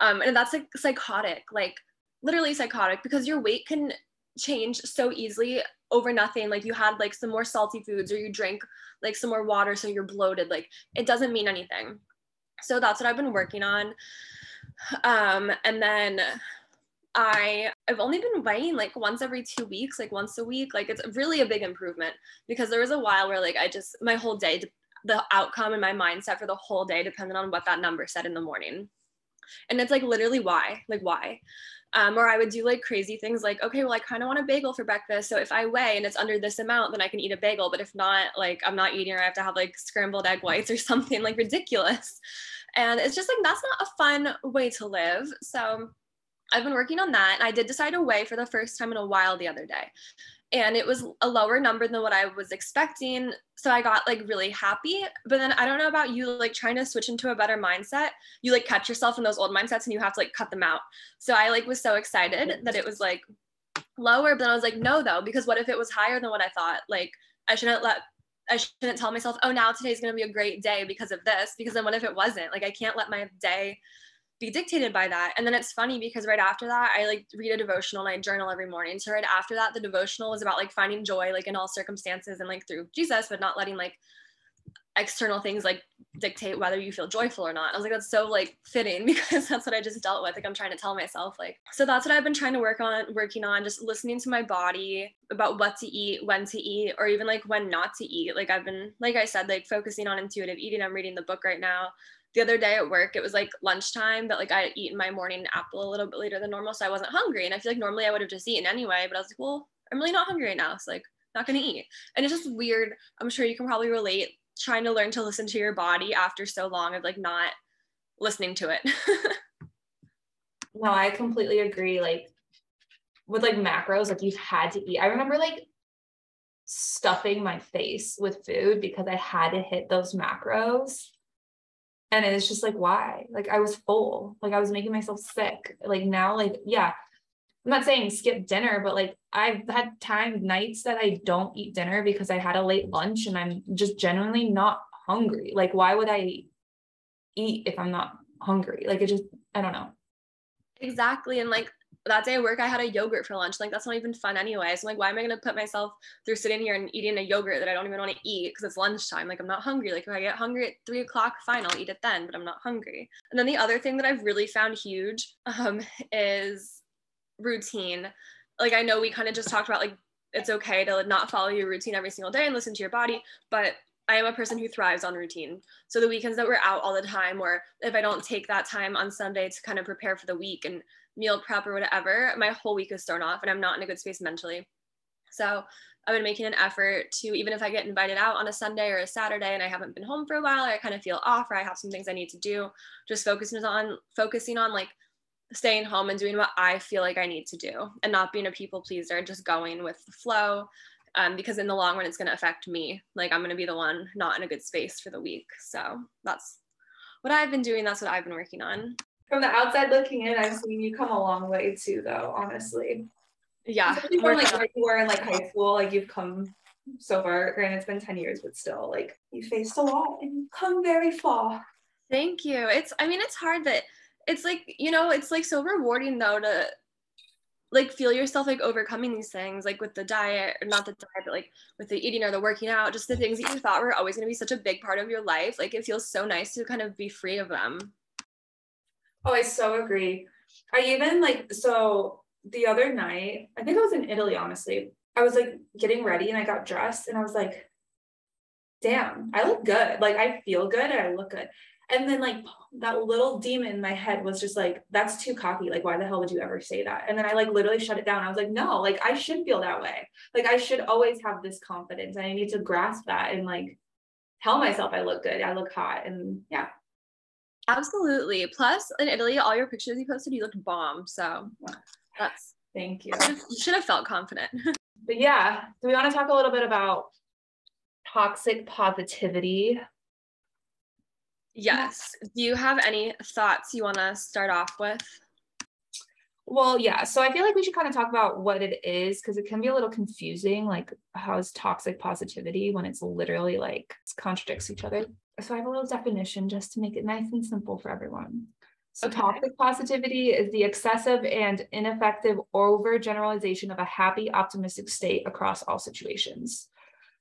Um, and that's like psychotic, like literally psychotic because your weight can change so easily over nothing. Like you had like some more salty foods or you drink like some more water so you're bloated. Like it doesn't mean anything. So that's what I've been working on. Um, and then I I've only been weighing like once every two weeks, like once a week. Like it's really a big improvement because there was a while where like I just my whole day, the outcome and my mindset for the whole day depended on what that number said in the morning. And it's like literally why, like why. Um, or I would do like crazy things like, okay, well, I kind of want a bagel for breakfast. So if I weigh and it's under this amount, then I can eat a bagel. But if not, like I'm not eating or I have to have like scrambled egg whites or something like ridiculous. And it's just like that's not a fun way to live. So I've been working on that. And I did decide to weigh for the first time in a while the other day. And it was a lower number than what I was expecting. So I got like really happy. But then I don't know about you, like trying to switch into a better mindset. You like catch yourself in those old mindsets and you have to like cut them out. So I like was so excited that it was like lower. But then I was like, no, though, because what if it was higher than what I thought? Like I shouldn't let I shouldn't tell myself, oh, now today's to be a great day because of this. Because then what if it wasn't? Like, I can't let my day be dictated by that. And then it's funny because right after that, I like read a devotional and I journal every morning. So right after that, the devotional was about like finding joy like in all circumstances and like through Jesus, but not letting like external things like dictate whether you feel joyful or not. I was like, that's so like fitting because that's what I just dealt with. Like I'm trying to tell myself like, so that's what I've been trying to work on, working on just listening to my body about what to eat, when to eat, or even like when not to eat. Like I've been, like I said, like focusing on intuitive eating. I'm reading the book right now the other day at work, it was like lunchtime, but like I had eaten my morning apple a little bit later than normal. So I wasn't hungry. And I feel like normally I would have just eaten anyway, but I was like, well, I'm really not hungry right now. So like not gonna eat. And it's just weird. I'm sure you can probably relate trying to learn to listen to your body after so long of like not listening to it. no, I completely agree. Like with like macros, like you've had to eat. I remember like stuffing my face with food because I had to hit those macros and it's just like why? Like i was full. Like i was making myself sick. Like now like yeah. I'm not saying skip dinner but like i've had time nights that i don't eat dinner because i had a late lunch and i'm just genuinely not hungry. Like why would i eat if i'm not hungry? Like it just i don't know. Exactly. And like that day at work, I had a yogurt for lunch. Like, that's not even fun anyway. So, I'm like, why am I to put myself through sitting here and eating a yogurt that I don't even want to eat because it's lunchtime? Like, I'm not hungry. Like, if I get hungry at three o'clock, fine, I'll eat it then, but I'm not hungry. And then the other thing that I've really found huge um, is routine. Like, I know we kind of just talked about like it's okay to not follow your routine every single day and listen to your body, but I am a person who thrives on routine. So the weekends that we're out all the time, or if I don't take that time on Sunday to kind of prepare for the week and meal prep or whatever, my whole week is thrown off and I'm not in a good space mentally. So I've been making an effort to, even if I get invited out on a Sunday or a Saturday and I haven't been home for a while, or I kind of feel off or I have some things I need to do, just focusing on focusing on like staying home and doing what I feel like I need to do and not being a people pleaser, just going with the flow. Um, because in the long run, it's going to affect me. Like I'm going to be the one not in a good space for the week. So that's what I've been doing. That's what I've been working on. From the outside looking in, I've seen you come a long way too, though, honestly. Yeah. From like where you were in like high school, like you've come so far. Granted, it's been 10 years, but still, like you faced a lot and you've come very far. Thank you. It's, I mean, it's hard that it's like you know it's like so rewarding though to like feel yourself like overcoming these things like with the diet or not the diet but like with the eating or the working out just the things that you thought were always going to be such a big part of your life like it feels so nice to kind of be free of them oh i so agree i even like so the other night i think i was in italy honestly i was like getting ready and i got dressed and i was like damn i look good like i feel good and i look good and then like that little demon in my head was just like, that's too cocky. Like, why the hell would you ever say that? And then I like literally shut it down. I was like, no, like I should feel that way. Like I should always have this confidence. And I need to grasp that and like tell myself I look good, I look hot. And yeah. Absolutely. Plus in Italy, all your pictures you posted, you looked bomb. So that's thank you. You should have felt confident. but yeah, do we want to talk a little bit about toxic positivity? Yes. Do you have any thoughts you want to start off with? Well, yeah. So I feel like we should kind of talk about what it is because it can be a little confusing. Like, how is toxic positivity when it's literally like it contradicts each other? So I have a little definition just to make it nice and simple for everyone. So okay. toxic positivity is the excessive and ineffective overgeneralization of a happy, optimistic state across all situations.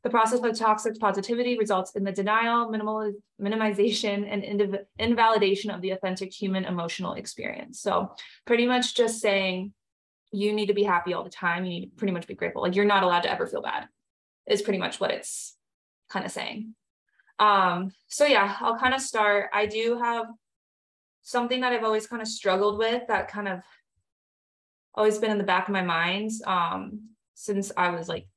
The process of toxic positivity results in the denial, minimal, minimization, and indiv- invalidation of the authentic human emotional experience. So, pretty much just saying you need to be happy all the time. You need to pretty much be grateful. Like, you're not allowed to ever feel bad, is pretty much what it's kind of saying. Um, so, yeah, I'll kind of start. I do have something that I've always kind of struggled with that kind of always been in the back of my mind um, since I was like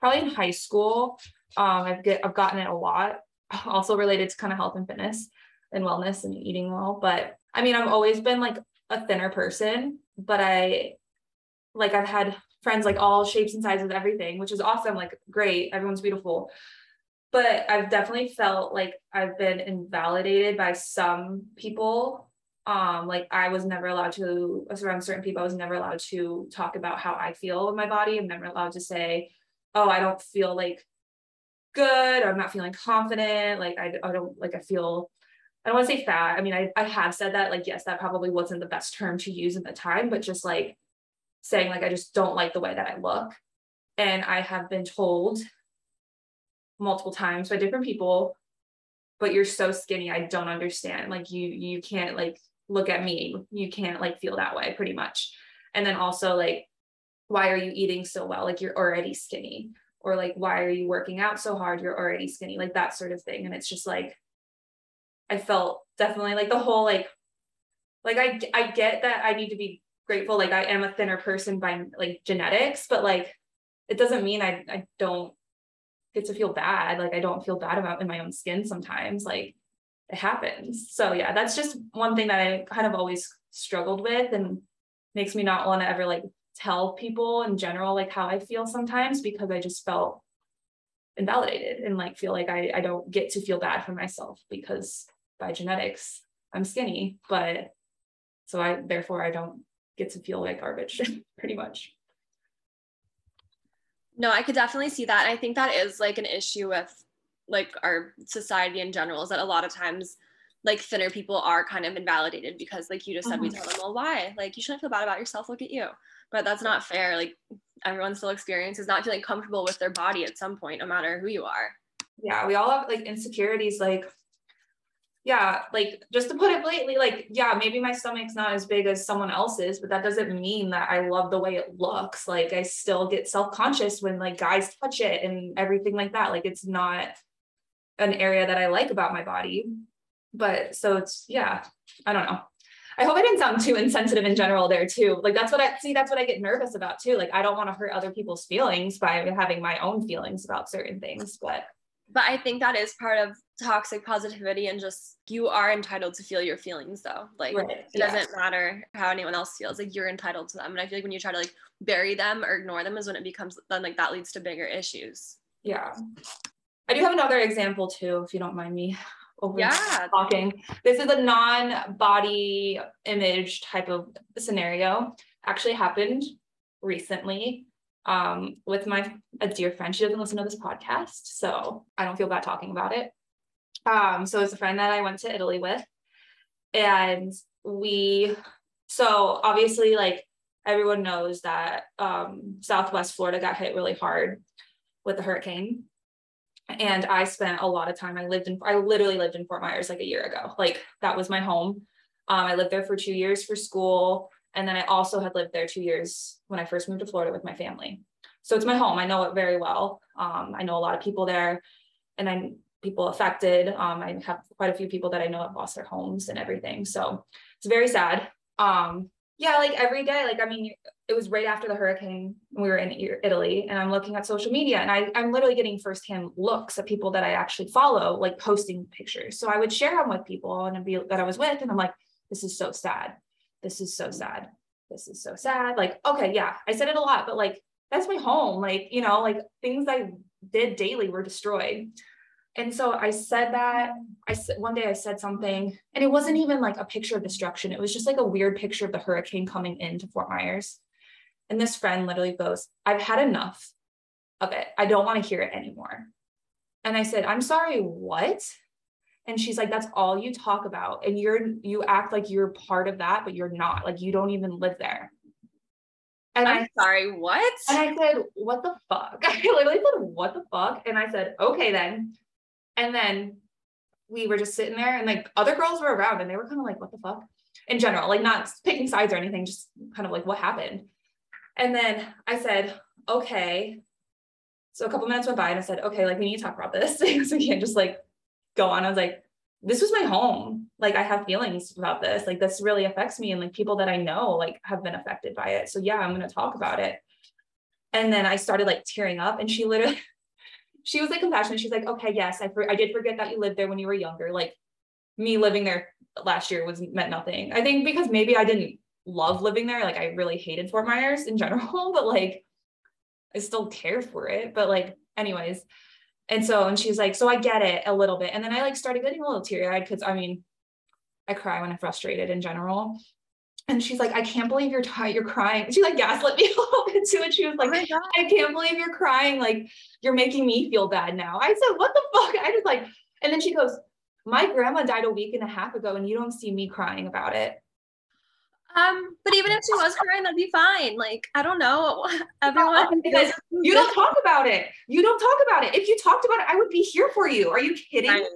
probably in high school. Um, I've get I've gotten it a lot, also related to kind of health and fitness and wellness and eating well. But I mean, I've always been like a thinner person, but I like I've had friends like all shapes and sizes, everything, which is awesome. Like great, everyone's beautiful. But I've definitely felt like I've been invalidated by some people um like i was never allowed to around certain people i was never allowed to talk about how i feel with my body i'm never allowed to say oh, I don't feel like good, or I'm not feeling confident. Like I, I don't like I feel I don't want to say fat. I mean, I, I have said that, like, yes, that probably wasn't the best term to use at the time, but just like saying, like, I just don't like the way that I look. And I have been told multiple times by different people, but you're so skinny, I don't understand. Like you, you can't like look at me. You can't like feel that way pretty much. And then also like why are you eating so well? Like you're already skinny. Or like, why are you working out so hard? You're already skinny, like that sort of thing. And it's just like, I felt definitely like the whole like, like I I get that I need to be grateful. Like I am a thinner person by like genetics, but like it doesn't mean I I don't get to feel bad. Like I don't feel bad about in my own skin sometimes. Like it happens. So yeah, that's just one thing that I kind of always struggled with and makes me not want to ever like tell people in general like how I feel sometimes because I just felt invalidated and like feel like I, I don't get to feel bad for myself because by genetics I'm skinny, but so I therefore I don't get to feel like garbage pretty much. No, I could definitely see that. I think that is like an issue with like our society in general is that a lot of times like thinner people are kind of invalidated because like you just said we Mhm. tell them well why? Like you shouldn't feel bad about yourself. Look at you. But that's not fair. Like everyone still experiences not feeling comfortable with their body at some point no matter who you are. Yeah, we all have like insecurities, like, yeah, like just to put it blatantly, like, yeah, maybe my stomach's not as big as someone else's, but that doesn't mean that I love the way it looks. Like, I still get self conscious when like guys touch it and everything like that. Like, it's not an area that I like about my body. But so it's, yeah, I don't know. I hope I didn't sound too insensitive in general there too. Like that's what I see. That's what I get nervous about too. Like I don't want to hurt other people's feelings by having my own feelings about certain things. But but i think that is part of toxic positivity and just you are entitled to feel your feelings though like Right, it doesn't matter how anyone else feels like you're entitled to them and i feel like when you try to like bury them or ignore them is when it becomes then like that leads to bigger issues Yeah. I do have another example too, if you don't mind me over Yeah. talking. This is a non-body image type of scenario. Actually happened recently um, with my a dear friend. She doesn't listen to this podcast, so I don't feel bad talking about it. Um, so it's a friend that I went to Italy with, and we so obviously like everyone knows that um, Southwest Florida got hit really hard with the hurricane. And I spent a lot of time. I lived in, I literally lived in Fort Myers like a year ago. Like that was my home. Um, I lived there for two years for school. And then I also had lived there two years when I first moved to Florida with my family. So it's my home. I know it very well. Um, I know a lot of people there and I people affected. Um, I have quite a few people that I know have lost their homes and everything. So it's very sad. Um, yeah, like every day, like I mean, it was right after the hurricane. We were in Italy, and I'm looking at social media, and I, I'm literally getting firsthand looks at people that I actually follow, like posting pictures. So I would share them with people, and be that I was with, and I'm like, this is so sad. This is so sad. This is so sad. Like, okay, yeah, I said it a lot, but like that's my home. Like, you know, like things I did daily were destroyed. And so I said that I said one day I said something, and it wasn't even like a picture of destruction. It was just like a weird picture of the hurricane coming into Fort Myers. And this friend literally goes, I've had enough of it. I don't want to hear it anymore. And I said, I'm sorry, what? And she's like, that's all you talk about. And you're you act like you're part of that, but you're not. Like you don't even live there. And I i'm sorry what and I said, what the fuck? I literally said, what the fuck? And I said, okay then. And then we were just sitting there and like other girls were around and they were kind of like, what the fuck? In general, like not picking sides or anything, just kind of like what happened. And then I said, okay. So a couple minutes went by and I said, okay, like we need to talk about this. so we can't just like go on. I was like, this was my home. Like I have feelings about this. Like this really affects me. And like people that I know like have been affected by it. So yeah, I'm gonna talk about it. And then I started like tearing up and she literally she was like compassionate. She's like, okay, yes, I for- I did forget that you lived there when you were younger. Like me living there last year was meant nothing. I think because maybe I didn't love living there. Like I really hated Fort Myers in general, but like I still care for it. But like, anyways. And so, and she's like, so I get it a little bit. And then I like started getting a little teary eyed because I mean, I cry when I'm frustrated in general. And she's like, I can't believe you're tired, you're crying. She like gaslit me a little bit too. And she was oh like, god I can't believe you're crying. Like you're making me feel bad now. I said, what the fuck? I just like, and then she goes, my grandma died a week and a half ago and you don't see me crying about it. um but even if she was crying that'd be fine like i don't know everyone because You don't talk about it. You don't talk about it. If you talked about it, I would be here for you. Are you kidding? Right.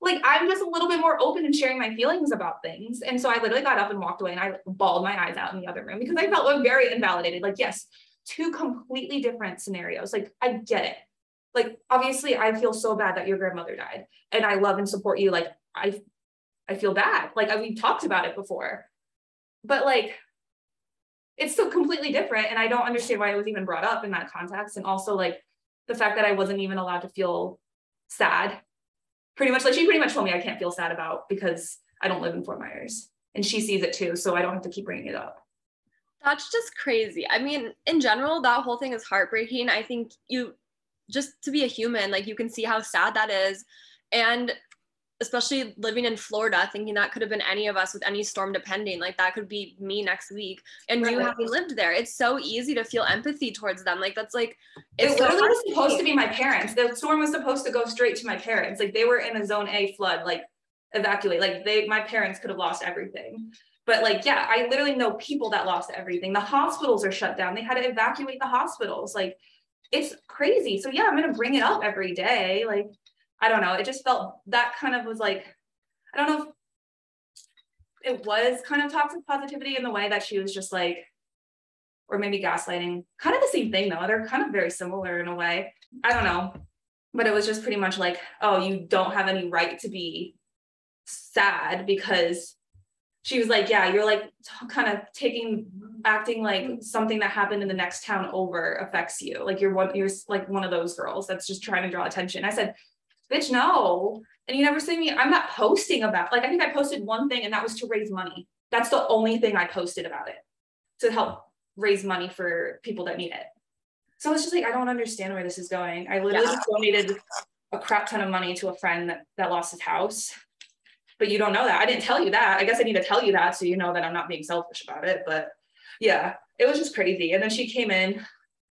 Like I'm just a little bit more open and sharing my feelings about things. And so I literally got up and walked away and I bawled my eyes out in the other room because I felt very invalidated. Like, yes, two completely different scenarios. Like I get it. Like obviously I feel so bad that your grandmother died and I love and support you. Like I I feel bad. Like I, we talked about it before. But like it's so completely different and i don't understand why it was even brought up in that context and also like the fact that i wasn't even allowed to feel sad pretty much like she pretty much told me i can't feel sad about because i don't live in fort myers and she sees it too so i don't have to keep bringing it up That's just crazy. I mean, in general, that whole thing is heartbreaking. I think you just to be a human, like you can see how sad that is. And especially living in Florida, thinking that could have been any of us with any storm depending, like that could be me next week. And you Right. having lived there, it's so easy to feel empathy towards them. Like that's like it's it so literally was supposed to be my parents the storm was supposed to go straight to my parents like they were in a zone a flood like evacuate. Like they, my parents could have lost everything. But like, yeah, I literally know people that lost everything. The hospitals are shut down. They had to evacuate the hospitals. Like, it's crazy. So yeah, I'm gonna bring it up every day. Like, I don't know. It just felt that kind of was like, I don't know if it was kind of toxic positivity in the way that she was just like, or maybe gaslighting. Kind of the same thing though. They're kind of very similar in a way. I don't know. But it was just pretty much like, oh, you don't have any right to be sad because she was like, yeah, you're like t- kind of taking acting like something that happened in the next town over affects you. Like you're one, you're like one of those girls that's just trying to draw attention. I said, bitch, no. And you never see me. I'm not posting about like I think I posted one thing and that was to raise money. That's the only thing I posted about it to help raise money for people that need it. So it's just like I don't understand where this is going. I literally yeah. donated a crap ton of money to a friend that, that lost his house. But you don't know that. I didn't tell you that. I guess I need to tell you that so you know that I'm not being selfish about it. But yeah, it was just crazy. And then she came in.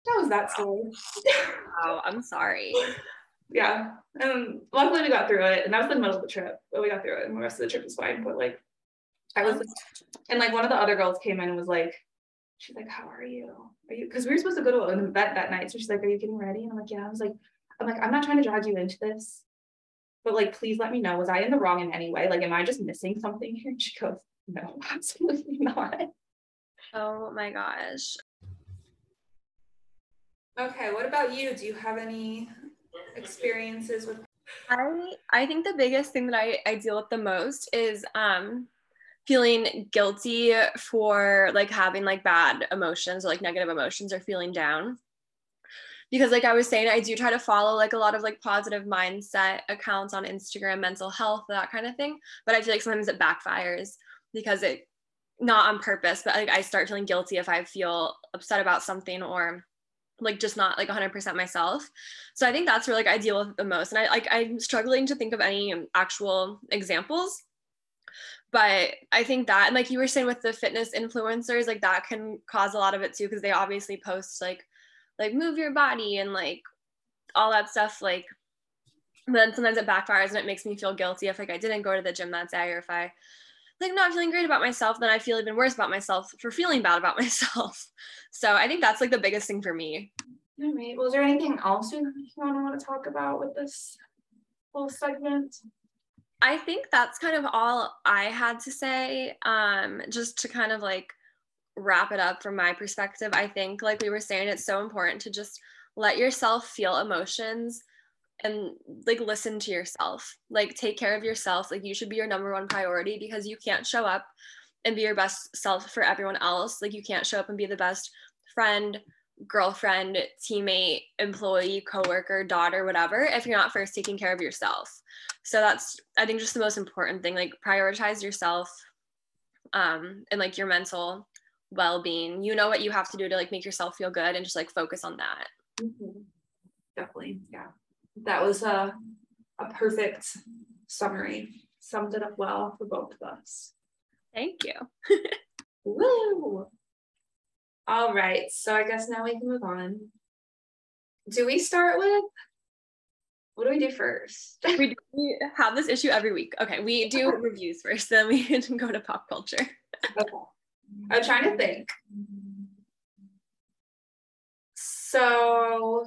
That was that story. oh, I'm sorry. yeah. And luckily we got through it. And that was the middle of the trip, but we got through it and the rest of the trip was fine. But like I was and like one of the other girls came in and was like, she's like, How are you? Are you because we were supposed to go to an event that night. So she's like, Are you getting ready? And I'm like, Yeah. I was like, I'm like, I'm not trying to drag you into this, but like, please let me know. Was I in the wrong in any way? Like, am I just missing something here? And she goes, No, absolutely not. Oh my gosh. Okay, what about you? Do you have any experiences with I I think the biggest thing that I, I deal with the most is um feeling guilty for like having like bad emotions or like negative emotions or feeling down. Because like i was saying i do try to follow like a lot of like positive mindset accounts on instagram mental health that kind of thing. But i feel like sometimes it backfires because it not on purpose but like i start feeling guilty if i feel upset about something or like just not like 100% myself so i think that's where like i deal with the most and i like i'm struggling to think of any um, actual examples but I think that, and like you were saying with the fitness influencers, like that can cause a lot of it too, because they obviously post like, like move your body and like all that stuff. Like, then sometimes it backfires and it makes me feel guilty if like I didn't go to the gym that day or if I like not feeling great about myself, then I feel even worse about myself for feeling bad about myself. So I think that's like the biggest thing for me. All right. Was there anything else you want to want to talk about with this whole segment? I think that's kind of all I had to say. Um, just to kind of like wrap it up from my perspective, I think, like we were saying, it's so important to just let yourself feel emotions and like listen to yourself. Like take care of yourself. Like you should be your number one priority because you can't show up and be your best self for everyone else. Like you can't show up and be the best friend, girlfriend, teammate, employee, coworker, daughter, whatever, if you're not first taking care of yourself. So that's I think just the most important thing. Like prioritize yourself um and like your mental well-being. You know what you have to do to like make yourself feel good and just like focus on that. Mm-hmm. Definitely. Yeah. That was a a perfect summary. Summed it up well for both of us. Thank you. Woo! All right. So I guess now we can move on. Do we start with what do we do first? we, we have this issue every week. Okay, we do reviews first, then we can go to pop culture. okay. I'm trying to think. So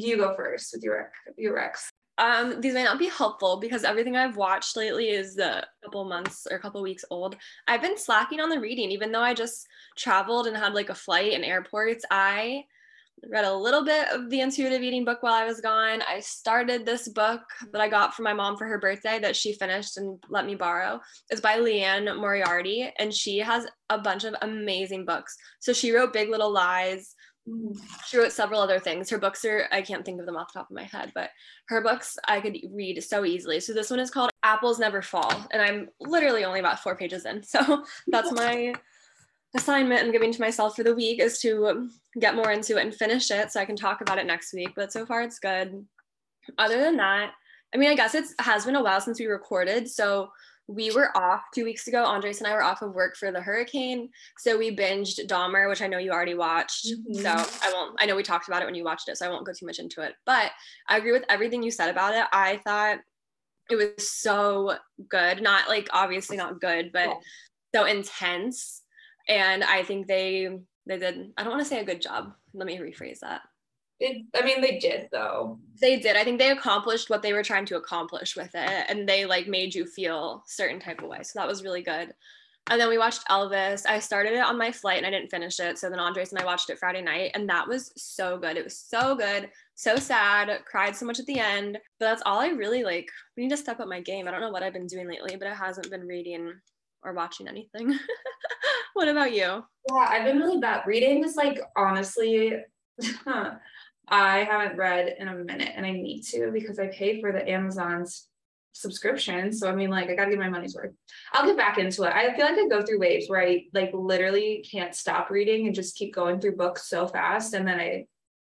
you go first with your your recs. Um, these might not be helpful because everything I've watched lately is a couple months or a couple weeks old. I've been slacking on the reading, even though I just traveled and had like a flight in airports. I read a little bit of the intuitive eating book while I was gone. I started this book that I got from my mom for her birthday that she finished and let me borrow. It's by Liane Moriarty, and she has a bunch of amazing books. So she wrote Big Little Lies, Mm-hmm. she wrote several other things. Her books are, I can't think of them off the top of my head, but her books I could read so easily. So this one is called Apples Never Fall. And I'm literally only about four pages in. So that's my assignment I'm giving to myself for the week is to get more into it and finish it so I can talk about it next week. But so far it's good. Other than that, I mean, I guess it has been a while since we recorded. So we were off two weeks ago. Andres and I were off of work for the hurricane. So we binged Dahmer, which I know you already watched. Mm-hmm. So I won't, I know we talked about it when you watched it, so I won't go too much into it. But I agree with everything you said about it. I thought It was so good. Not like obviously not good, but so intense. And I think they they did I don't want to say a good job. Let me rephrase that. It, I mean, they did though. They did. I think they accomplished what they were trying to accomplish with it, and they like made you feel certain type of way. So that was really good. And then we watched Elvis. I started it on my flight and I didn't finish it. So then Andres and I watched it Friday night, and that was so good. It was so good, so sad. Cried so much at the end. But that's all I really like. We need to step up my game. I don't know what I've been doing lately, but it hasn't been reading or watching anything. what about you? Yeah, I've been really bad. Reading is like honestly, I haven't read in a minute and I need to because I pay for the Amazon's subscription. So I mean, like, I gotta get my money's worth. I'll get back into it. I feel like I go through waves where I like literally can't stop reading and just keep going through books so fast, and then I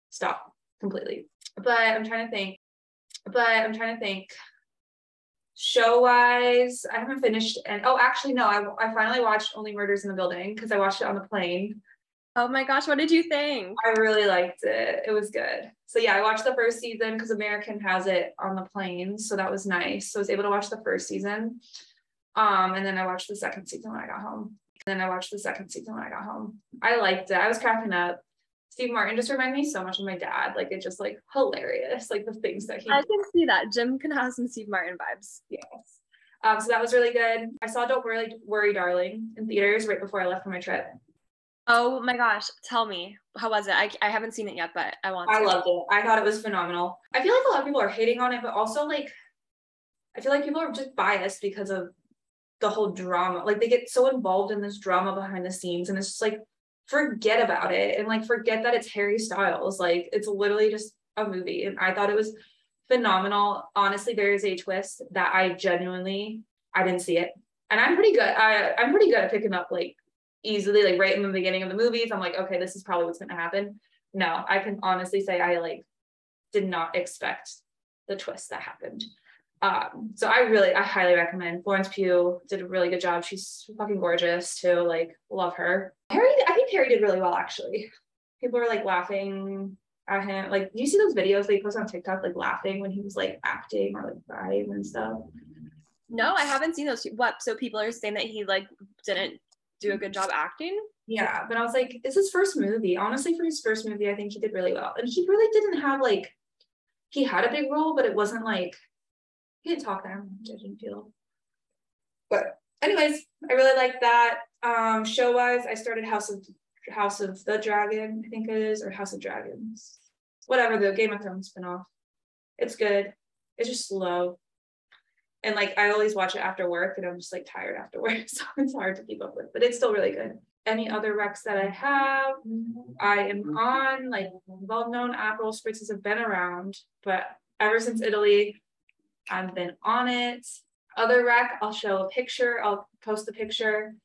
stop completely. But I'm trying to think. But I'm trying to think. Show wise, I haven't finished. And oh, actually, no, I, I finally watched Only Murders in the Building because I watched it on the plane. Oh my gosh, what did you think? I really liked it. It was good. So yeah, I watched the first season because American has it on the plane. So that was nice. So I was able to watch the first season. Um, and then I watched the second season when I got home. And then I watched the second season when I got home. I liked it. I was cracking up. Steve Martin just reminded me so much of my dad. Like it's just like hilarious. Like the things that he I can see that. Jim can have some Steve Martin vibes. Yes. Um, so that was really good. I saw Don't Worry, Worry Darling in theaters right before I left for my trip. Oh my gosh, tell me, how was it? I, I haven't seen it yet, but I want to. I loved it. I thought it was phenomenal. I feel like a lot of people are hating on it, but also like, I feel like people are just biased because of the whole drama. Like they get so involved in this drama behind the scenes, and it's just like, forget about it and like forget that it's Harry Styles. Like it's literally just a movie. And I thought it was phenomenal. Honestly, there is a twist that I genuinely I didn't see it. And I'm pretty good. I, I'm pretty good at picking up like easily like right in the beginning of the movies i'm like okay this is probably what's going to happen. No i can honestly say i like did not expect the twist that happened. Um so i really i highly recommend. Florence pugh did a really good job. She's fucking gorgeous too like love her. Harry i think harry did really well actually. People were like laughing at him. Like you see those videos they post on tiktok like laughing when he was like acting or like crying and stuff? No, I haven't seen those. What? So people are saying that he like didn't do a good job acting. Yeah, but I was like, it's his first movie. Honestly, for his first movie, I think he did really well. And he really didn't have like, he had a big role, but it wasn't like, he didn't talk that much, I didn't feel. But anyways, I really like that. Um, show wise, I started House of House of the Dragon, I think it is, or House of Dragons. Whatever the Game of Thrones spinoff. It's good. It's just slow and like I always watch it after work and I'm just like tired after work. So it's hard to keep up with, but it's still really good. Any other recs that I have, I am on like well-known Aperol spritzes have been around, but ever since Italy, I've been on it. Other rec, I'll show a picture, I'll post the picture.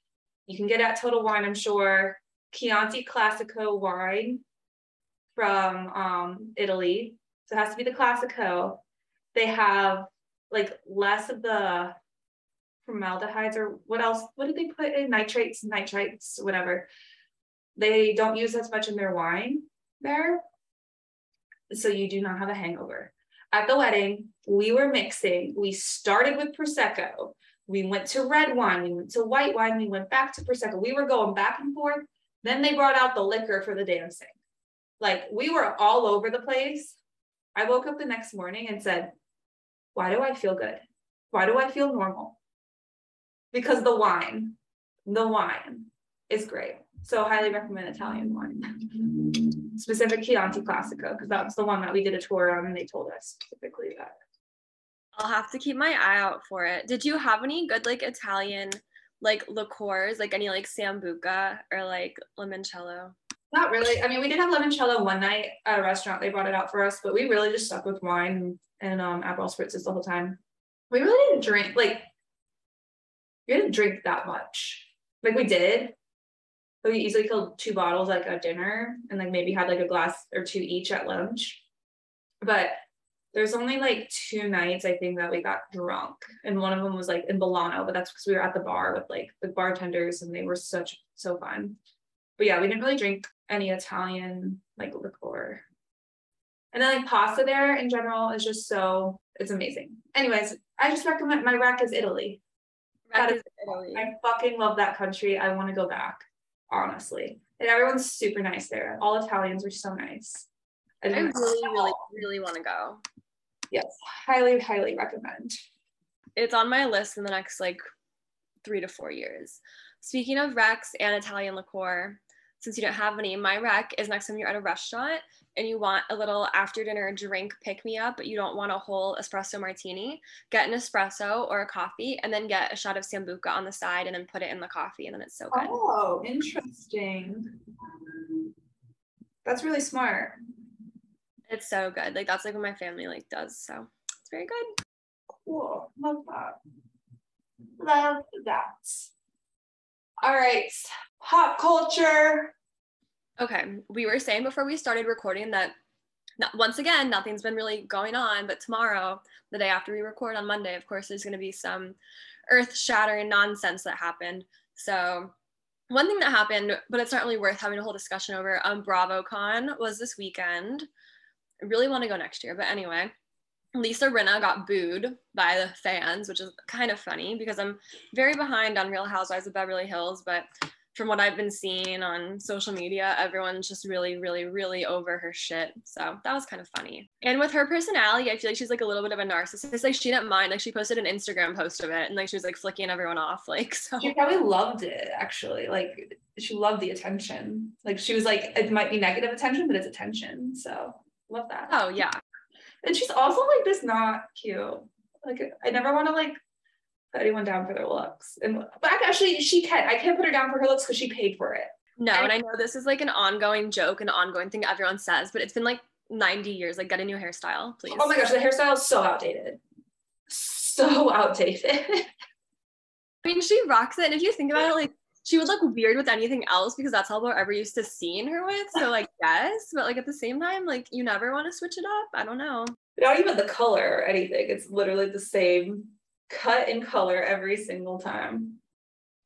You can get at Total Wine, I'm sure. Chianti Classico wine from um, Italy. So it has to be the Classico. They have like less of the formaldehydes or what else? What did they put in? Nitrates, nitrites, whatever. They don't use as much in their wine there. So you do not have a hangover. At the wedding, we were mixing. We started with Prosecco. We went to red wine. We went to white wine. We went back to Prosecco. We were going back and forth. Then they brought out the liquor for the dancing. Like we were all over the place. I woke up the next morning and said, why do I feel good? Why do I feel normal? Because the wine, the wine is great. So highly recommend Italian wine. Specific Chianti Classico, because that's the one that we did a tour on and they told us specifically that. I'll have to keep my eye out for it. Did you have any good like Italian like liqueurs, like any like Sambuca or like limoncello? Not really. I mean, we did have limoncello one night at a restaurant. They brought it out for us, but we really just stuck with wine and um Aperol spritzes the whole time. We really didn't drink like we didn't drink that much. Like we did, but we easily killed two bottles like at dinner and like maybe had like a glass or two each at lunch. But there's only like two nights I think that we got drunk, and one of them was like in Bellano, but that's because we were at the bar with like the bartenders and they were such so fun. But yeah, we didn't really drink any Italian like liqueur. And then like pasta there in general is just so It's amazing. Anyways, I just recommend my rack is Italy. Rack That is Italy. I fucking love that country. I want to go back, honestly. And everyone's super nice there. All Italians are so nice. I know. really, really, really want to go. yes, highly, highly recommend. It's on my list in the next like three to four years. Speaking of Rex and Italian liqueur, since you don't have any, my rec is next time you're at a restaurant and you want a little after dinner drink pick me up, but you don't want a whole espresso martini, get an espresso or a coffee and then get a shot of Sambuca on the side and then put it in the coffee and then it's so good. Oh, interesting. That's really smart. It's so good. Like that's like what my family like does. So it's very good. Cool. Love that. Love that. All right. Pop culture. Okay. We were saying before we started recording that no- once again, nothing's been really going on, but tomorrow, the day after we record on Monday, of course, there's going to be some earth shattering nonsense that happened. So, one thing that happened, but it's not really worth having a whole discussion over, um, BravoCon was this weekend. I really want to go next year, but anyway, Lisa Rinna got booed by the fans, which is kind of funny because I'm very behind on Real Housewives of Beverly Hills, but from what I've been seeing on social media, everyone's just really, really, really over her shit. So that was kind of funny. And with her personality, I feel like she's like a little bit of a narcissist. Like she didn't mind. Like she posted an Instagram post of it and like she was like flicking everyone off. Like so She probably loved it, actually. Like, she loved the attention. Like, she was like, it might be negative attention, but it's attention. So, love that. Oh yeah. And she's also like this not cute. Like, I never want to like put anyone down for their looks. And but actually, she can't. I can't put her down for her looks because she paid for it. No, and I know this is like an ongoing joke, an ongoing thing everyone says, but it's been like 90 years. Like get a new hairstyle, please. Oh my gosh, the hairstyle is so outdated. So outdated. I mean, she rocks it. And if you think about it, like she would look weird with anything else because that's all we're ever used to seeing her with. So like yes, but like at the same time, like you never want to switch it up. I don't know. Not even the color or anything. It's literally the same cut and color every single time.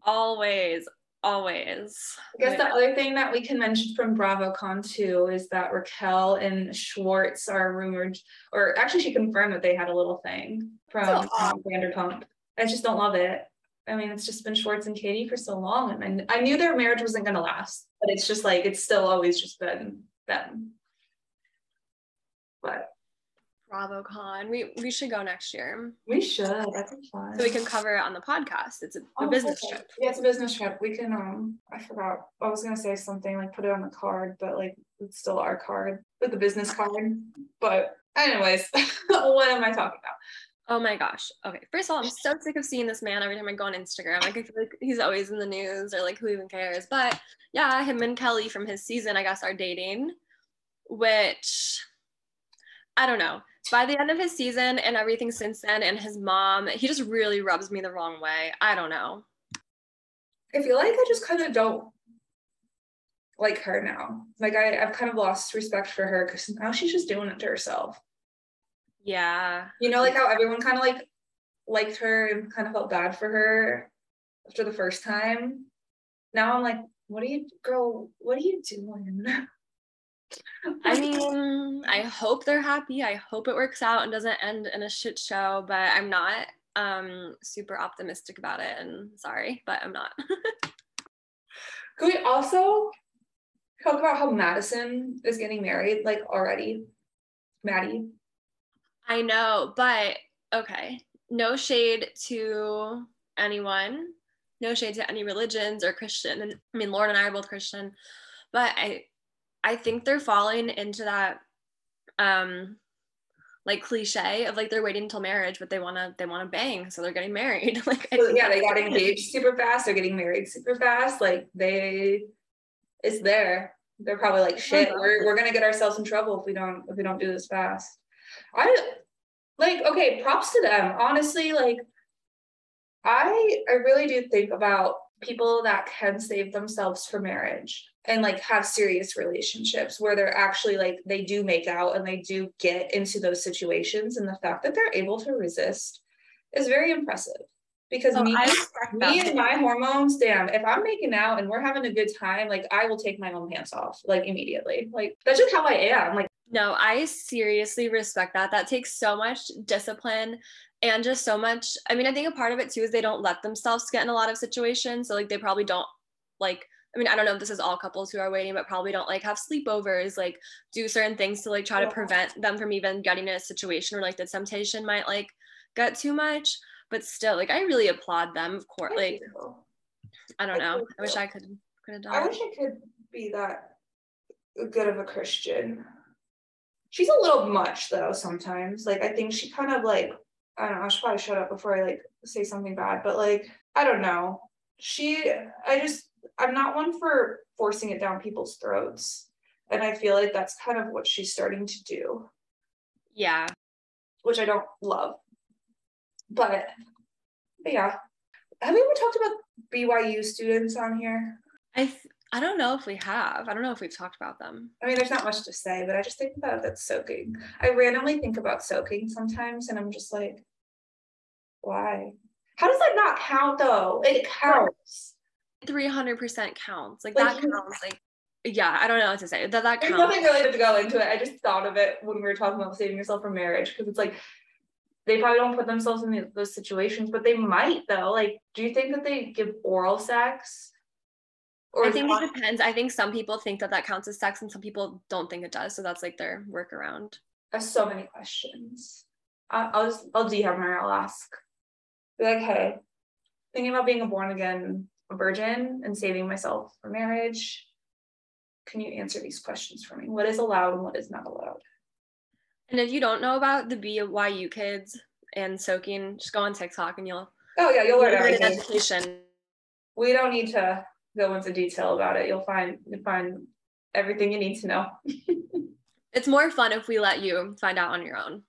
Always, always. I guess the other thing that we can mention from BravoCon too is that Raquel and Schwartz are rumored, or actually she confirmed that they had a little thing from Oh. um, Vanderpump. I just don't love it. I mean, it's just been Schwartz and Katie for so long, and I, I knew their marriage wasn't gonna last, but it's just like it's still always just been them. But BravoCon. We we should go next year we should. That's fun. so we can cover it on the podcast. It's a, a Oh, business okay. trip. Yeah, it's a business trip. We can um I forgot. I was gonna say something like put it on the card, but like it's still our card with the business card. But anyways, what am I talking about? Oh my gosh. Okay. First of all, I'm so sick of seeing this man every time I go on Instagram. Like I feel like he's always in the news or like who even cares. But yeah, him and Kelly from his season, I guess, are dating, which I don't know. By the end of his season and everything since then, and his mom, he just really rubs me the wrong way. I don't know. I feel like I just kind of don't like her now. Like I, I've kind of lost respect for her because now she's just doing it to herself. Yeah. You know, like how everyone kind of like liked her and kind of felt bad for her after the first time. Now I'm like, what are you, girl? What are you doing? I mean, I hope they're happy. I hope it works out and doesn't end in a shit show, but I'm not um super optimistic about it and sorry, but I'm not. Can we also talk about how Madison is getting married like already? Maddie. I know, but okay. No shade to anyone. No shade to any religions or Christian. And I mean, Lauren and I are both Christian, but I I think they're falling into that um like cliche of like they're waiting until marriage, but they wanna they wanna bang, so they're getting married. like So, yeah, they got engaged super fast. They're getting married super fast. Like they, it's there. They're probably like, shit, we're, we're gonna get ourselves in trouble if we don't if we don't do this fast. I like okay, props to them. Honestly, like I I really do think about people that can save themselves for marriage and like have serious relationships where they're actually like they do make out and they do get into those situations. And the fact that they're able to resist is very impressive because Oh, me me and my hormones damn if i'm making out and we're having a good time like i will take my own pants off like immediately. Like that's just how i am. Like No, I seriously respect that. That takes so much discipline and just so much. I mean, I think a part of it too is they don't let themselves get in a lot of situations. So, like, they probably don't like, I mean, I don't know if this is all couples who are waiting, but probably don't like have sleepovers, like, do certain things to like try to prevent them from even getting in a situation where like the temptation might like get too much. But still, like, I really applaud them, of course. Like, I don't know. I wish I could could have done I wish I could be that good of a Christian. She's a little much though sometimes. Like I think she kind of like I don't know, I should probably shut up before I like say something bad, but like I don't know. She I just I'm not one for forcing it down people's throats. And I feel like that's kind of what she's starting to do. Yeah. Which I don't love. But, but yeah. Have we ever talked about BYU students on here? I th- I don't know if we have. I don't know if we've talked about them. I mean, there's not much to say, but I just think about that soaking. I randomly think about soaking sometimes, and I'm just like, why? How does that not count though? It counts. 300% counts. Like, like that counts. Like, yeah, I don't know what to say. That that counts. There's nothing really to go into it. I just thought of it when we were talking about saving yourself from marriage because it's like they probably don't put themselves in those situations, but they might though. Like, do you think that they give oral sex? Or I think it depends. I think some people think that that counts as sex, and some people don't think it does. So that's like their workaround. I have so many questions. I'll, I'll just I'll DM her. I'll ask. Be like, hey, thinking about being a born again virgin and saving myself for marriage. Can you answer these questions for me? What is allowed and what is not allowed? And if you don't know about the BYU kids and soaking, just go on TikTok and you'll. Oh yeah, you'll learn everything. Education. We don't need to go into detail about it. You'll find you find everything you need to know. it's more fun if we let you find out on your own.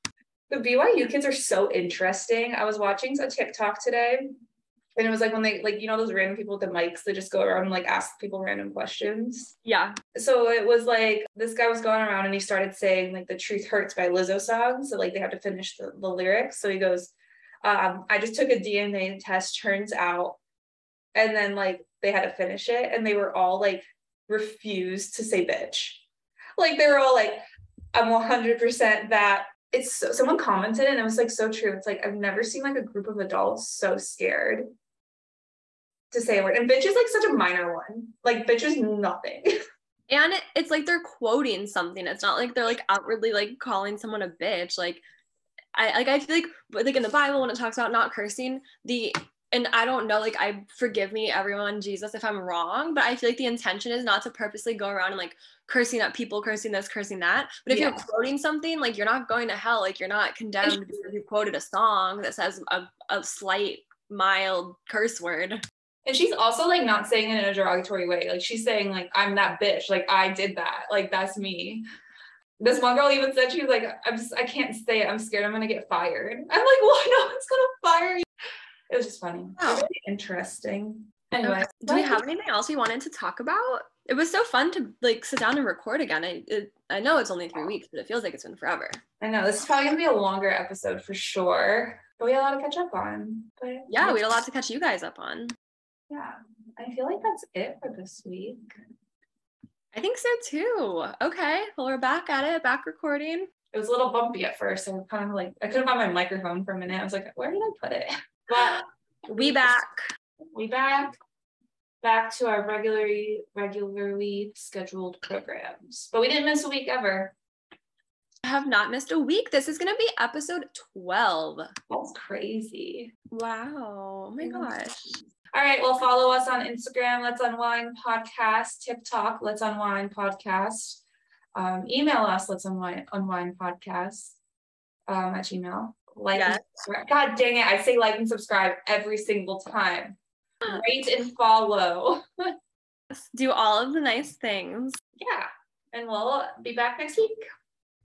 The BYU kids are so interesting. I was watching a TikTok today and it was like when they like you know those random people with the mics that just go around and like ask people random questions yeah so it was like this guy was going around and he started saying like the truth hurts by lizzo song so like they have to finish the, the lyrics so he goes um, i just took a dna test turns out and then like they had to finish it and they were all like refused to say bitch like they were all like i'm 100% that it's so, someone commented and it was like so true it's like i've never seen like a group of adults so scared to say a word. And bitch is like such a minor one. Like bitch is nothing. And it's like they're quoting something. It's not like they're like outwardly like calling someone a bitch. Like I like I feel like like in the Bible when it talks about not cursing, the and I don't know, like I forgive me everyone, Jesus, if I'm wrong, but I feel like the intention is not to purposely go around and like cursing at people, cursing this, cursing that. But if yeah. you're quoting something, like you're not going to hell, like you're not condemned because you quoted a song that says a, a slight mild curse word. And she's also like not saying it in a derogatory way. Like she's saying like I'm that bitch. Like I did that. Like that's me. This one girl even said she was like, I'm just I can't say it. I'm scared I'm gonna get fired. I'm like, why no one's gonna fire you? It was just funny. Oh. Really interesting. Anyway, do we have anything else we wanted to talk about? It was so fun to like sit down and record again. I it, I know it's only three weeks, but it feels like it's been forever. I know this is probably gonna be a longer episode for sure. But we had a lot to catch up on. But yeah, we had a lot to catch you guys up on yeah, I feel like that's it for this week. I think so too. Okay, well, we're back at it, back recording. It was a little bumpy at first. I kind of like, I couldn't find my microphone for a minute. I was like, where did I put it? But we back. We back. Back to our regularly regularly scheduled programs. But we didn't miss a week ever. I have not missed a week. This is going to be episode 12. That's crazy. Wow. Oh my gosh. All right. Well, follow us on Instagram, Let's Unwine Podcast, TikTok, Let's Unwine Podcast. Um, email us, Let's Unwine, Unwine Podcast um, at Gmail. Like, yes. God dang it. I say like and subscribe every single time. Rate and follow. Do all of the nice things. Yeah. And we'll be back next week.